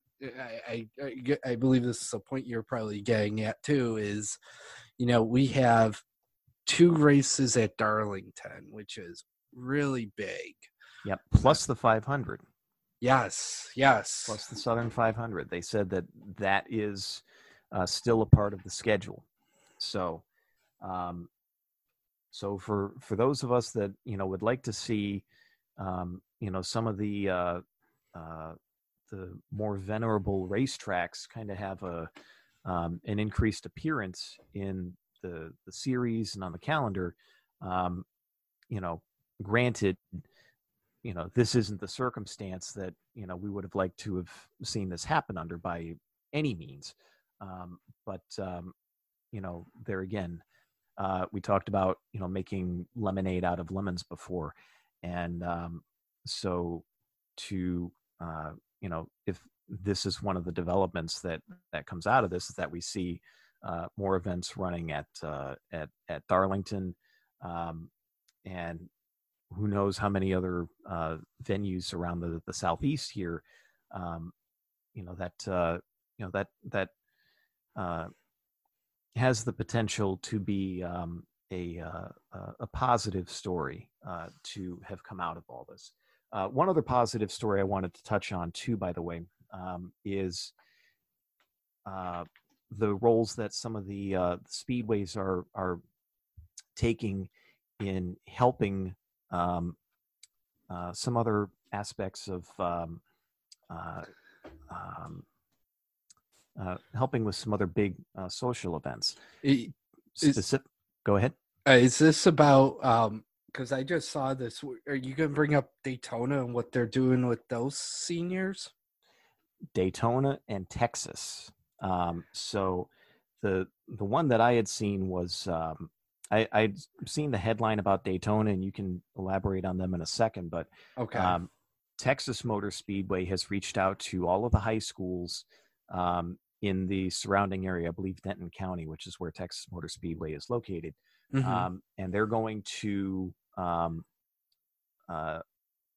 I, I, I believe this is a point you're probably getting at too, is, you know, we have two races at Darlington, which is really big. Yep. Plus the 500, Yes, yes. plus the Southern 500. They said that that is uh, still a part of the schedule. So, um, so for for those of us that you know would like to see, um, you know, some of the uh, uh, the more venerable racetracks kind of have a um, an increased appearance in the the series and on the calendar. Um, you know, granted, you know this isn't the circumstance that you know we would have liked to have seen this happen under by any means. Um, but um, you know, there again, uh, we talked about you know making lemonade out of lemons before, and um, so to uh, you know if this is one of the developments that that comes out of this is that we see uh, more events running at uh, at at Darlington, um, and who knows how many other uh, venues around the the southeast here. Um, you know that you know that that has the potential to be um, a uh, a- positive story uh, to have come out of all this. Uh, one other positive story I wanted to touch on too, by the way, um, is uh, the roles that some of the uh, speedways are are taking in helping um, uh, some other aspects of um, uh, um, helping with some other big uh, social events. I- Is- Specific, go ahead. Uh, is this about um because i just saw this are you gonna bring up daytona and what they're doing with those seniors Daytona and Texas. Um, so the the one that I had seen was um, I, I'd seen the headline about Daytona, and you can elaborate on them in a second. But okay um, Texas Motor Speedway has reached out to all of the high schools um, in the surrounding area. I believe Denton County, which is where Texas Motor Speedway is located, Mhm. um, and they're going to um, uh,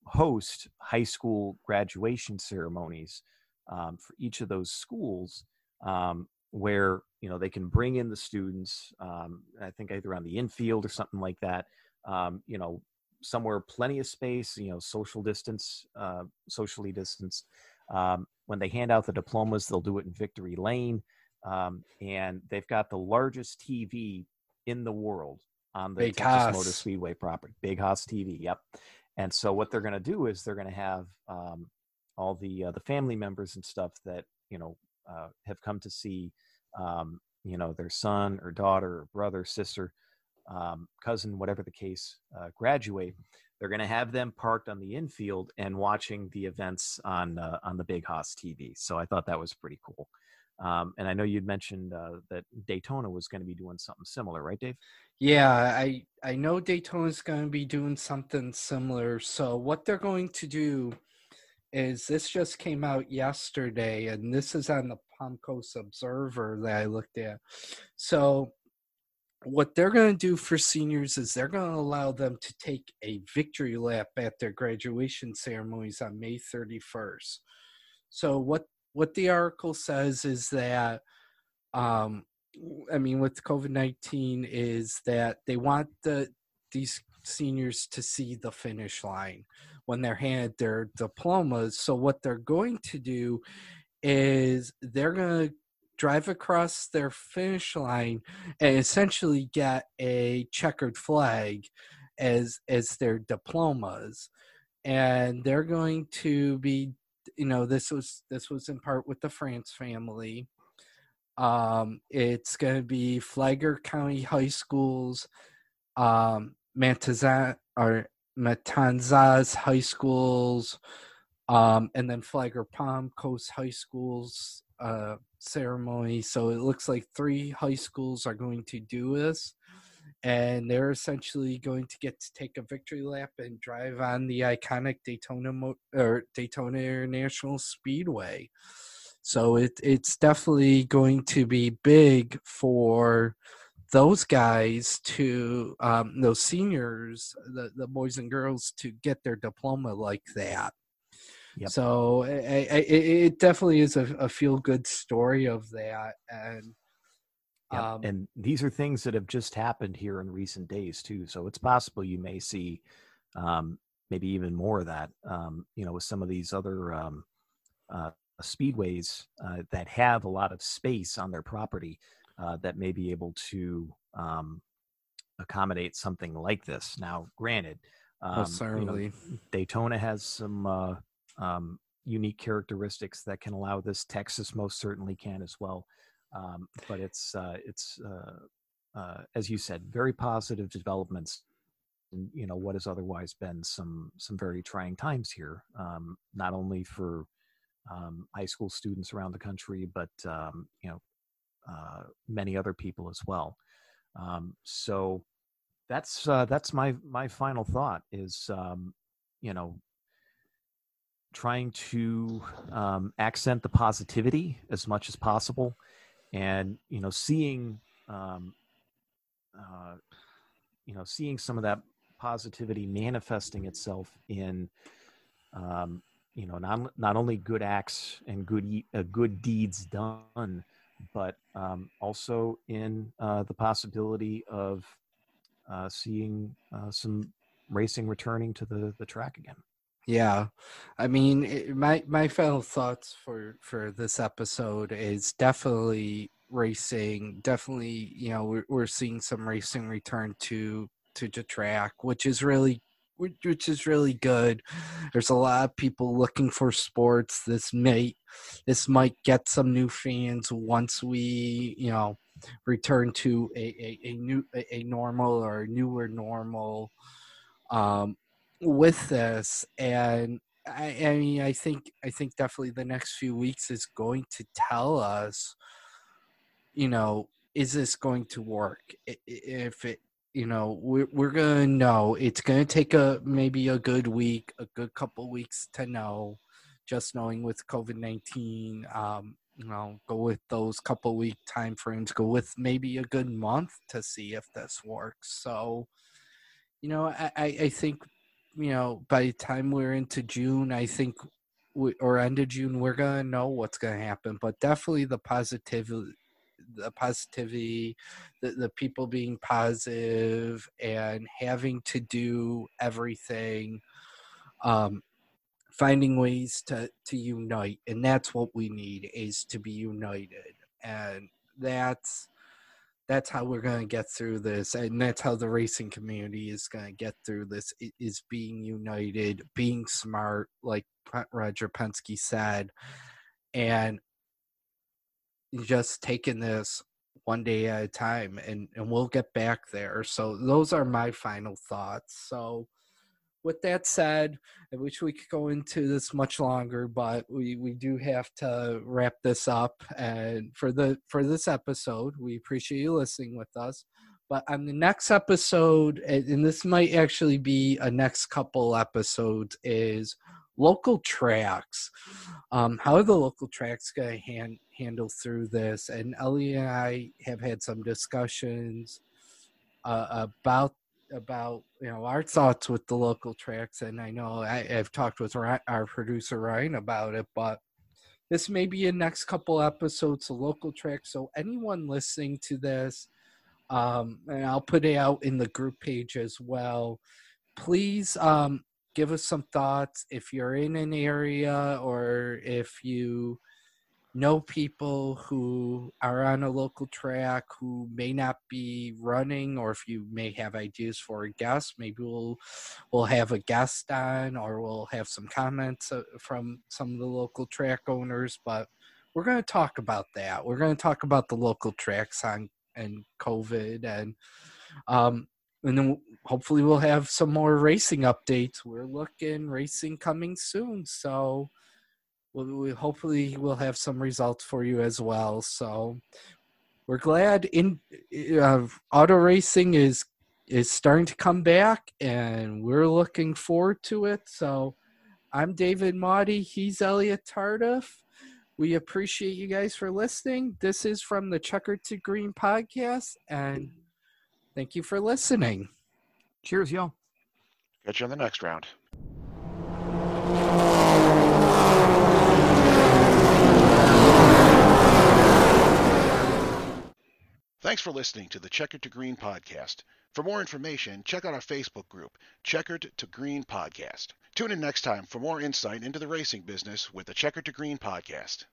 host high school graduation ceremonies um, for each of those schools um, where you know they can bring in the students um, i think either on the infield or something like that um, you know somewhere plenty of space you know social distance uh, socially distanced um, when they hand out the diplomas they'll do it in victory lane um, and they've got the largest tv in the world on the Big Texas Motor Speedway property. Big Hoss TV. Yep. And so what they're going to do is they're going to have um, all the uh, the family members and stuff that you know uh, have come to see um, you know their son or daughter or brother sister um, cousin whatever the case uh, graduate they're going to have them parked on the infield and watching the events on uh, on the big Hoss TV so I thought that was pretty cool. Um, and I know you'd mentioned uh, that Daytona was going to be doing something similar right Dave? Yeah i i know daytona's gonna be doing something similar. So what they're going to do is this just came out yesterday and this is on the palm coast observer that i looked at. So what they're going to do for seniors is they're going to allow them to take a victory lap at their graduation ceremonies on May 31st. So what what the article says is that um I mean with COVID-19 is that they want the these seniors to see the finish line when they're handed their diplomas. So what they're going to do is they're going to drive across their finish line and essentially get a checkered flag as as their diplomas. And they're going to be you know this was this was in part with the france family. Um it's going to be flagler county high schools um Mantazan or matanzas high schools um and then flagler palm coast high schools uh ceremony. So it looks like three high schools are going to do this. And they're essentially going to get to take a victory lap and drive on the iconic Daytona Mo- or Daytona International Speedway. So it it's definitely going to be big for those guys to um, those seniors, the, the boys and girls to get their diploma like that. Yep. So I, I, it definitely is a, a feel good story of that, and yep. um, and these are things that have just happened here in recent days too. So it's possible you may see um, maybe even more of that. Um, you know, with some of these other um, uh, speedways uh, that have a lot of space on their property uh, that may be able to um, accommodate something like this. Now, granted. Um, you know, Daytona has some uh, um, unique characteristics that can allow this. Texas most certainly can as well. Um, but it's uh, it's uh, uh, as you said, very positive developments. In, you know what has otherwise been some some very trying times here, um, not only for um, high school students around the country, but um, you know uh, many other people as well. Um, so that's uh, that's my my final thought is you know trying to um, accent the positivity as much as possible and you know seeing um, uh, you know seeing some of that positivity manifesting itself in um, you know not, not only good acts and good uh, good deeds done but um, also in uh, the possibility of uh, seeing uh, some racing returning to the the track again yeah, I mean, it, my my final thoughts for for this episode is definitely racing. Definitely, you know, we're we're seeing some racing return to to the track, which is really which is really good. There's a lot of people looking for sports. This might this might get some new fans once we, you know, return to a, a, a new a, normal or newer normal. Um, with this and I, I mean i think i think definitely the next few weeks is going to tell us you know is this going to work? If it you know we're, we're gonna know. It's gonna take a maybe a good week a good couple weeks to know just knowing with covid-19 um you know go with those couple week time frames go with maybe a good month to see if this works. So you know i i think you know, by the time we're into June, I think, we, or end of June, we're gonna know what's gonna happen. But definitely the positivity, the positivity, the, the people being positive and having to do everything, um, finding ways to to unite, and that's what we need is to be united, and that's that's how we're going to get through this and that's how the racing community is going to get through this is being united being smart like roger penske said and just taking this one day at a time and and we'll get back there. So those are my final thoughts. So with that said, I wish we could go into this much longer, but we, we do have to wrap this up. And for the for this episode, we appreciate you listening with us. But on the next episode, and this might actually be a next couple episodes, is local tracks. Um, how are the local tracks going to hand, handle through this? And Ellie and I have had some discussions uh, about about you know our thoughts with the local tracks, and I know I, have talked with our producer Ryan about it, but this may be in next couple episodes of local tracks. So anyone listening to this, um, and I'll put it out in the group page as well. Please um, give us some thoughts if you're in an area or if you know people who are on a local track who may not be running or if you may have ideas for a guest maybe we'll we'll have a guest on or we'll have some comments uh, from some of the local track owners but we're going to talk about that. We're going to talk about the local tracks on and covid and um and then hopefully we'll have some more racing updates. We're looking racing coming soon so we hopefully we'll have some results for you as well. So we're glad in uh, auto racing is is starting to come back, and we're looking forward to it. So I'm David Maudie. He's Elliot Tardif. We appreciate you guys for listening. This is from the Checkered to Green podcast, and thank you for listening. Cheers, y'all. Catch you on the next round. Thanks for listening to the Checkered to Green podcast. For more information, check out our Facebook group, Checkered to Green Podcast. Tune in next time for more insight into the racing business with the Checkered to Green podcast.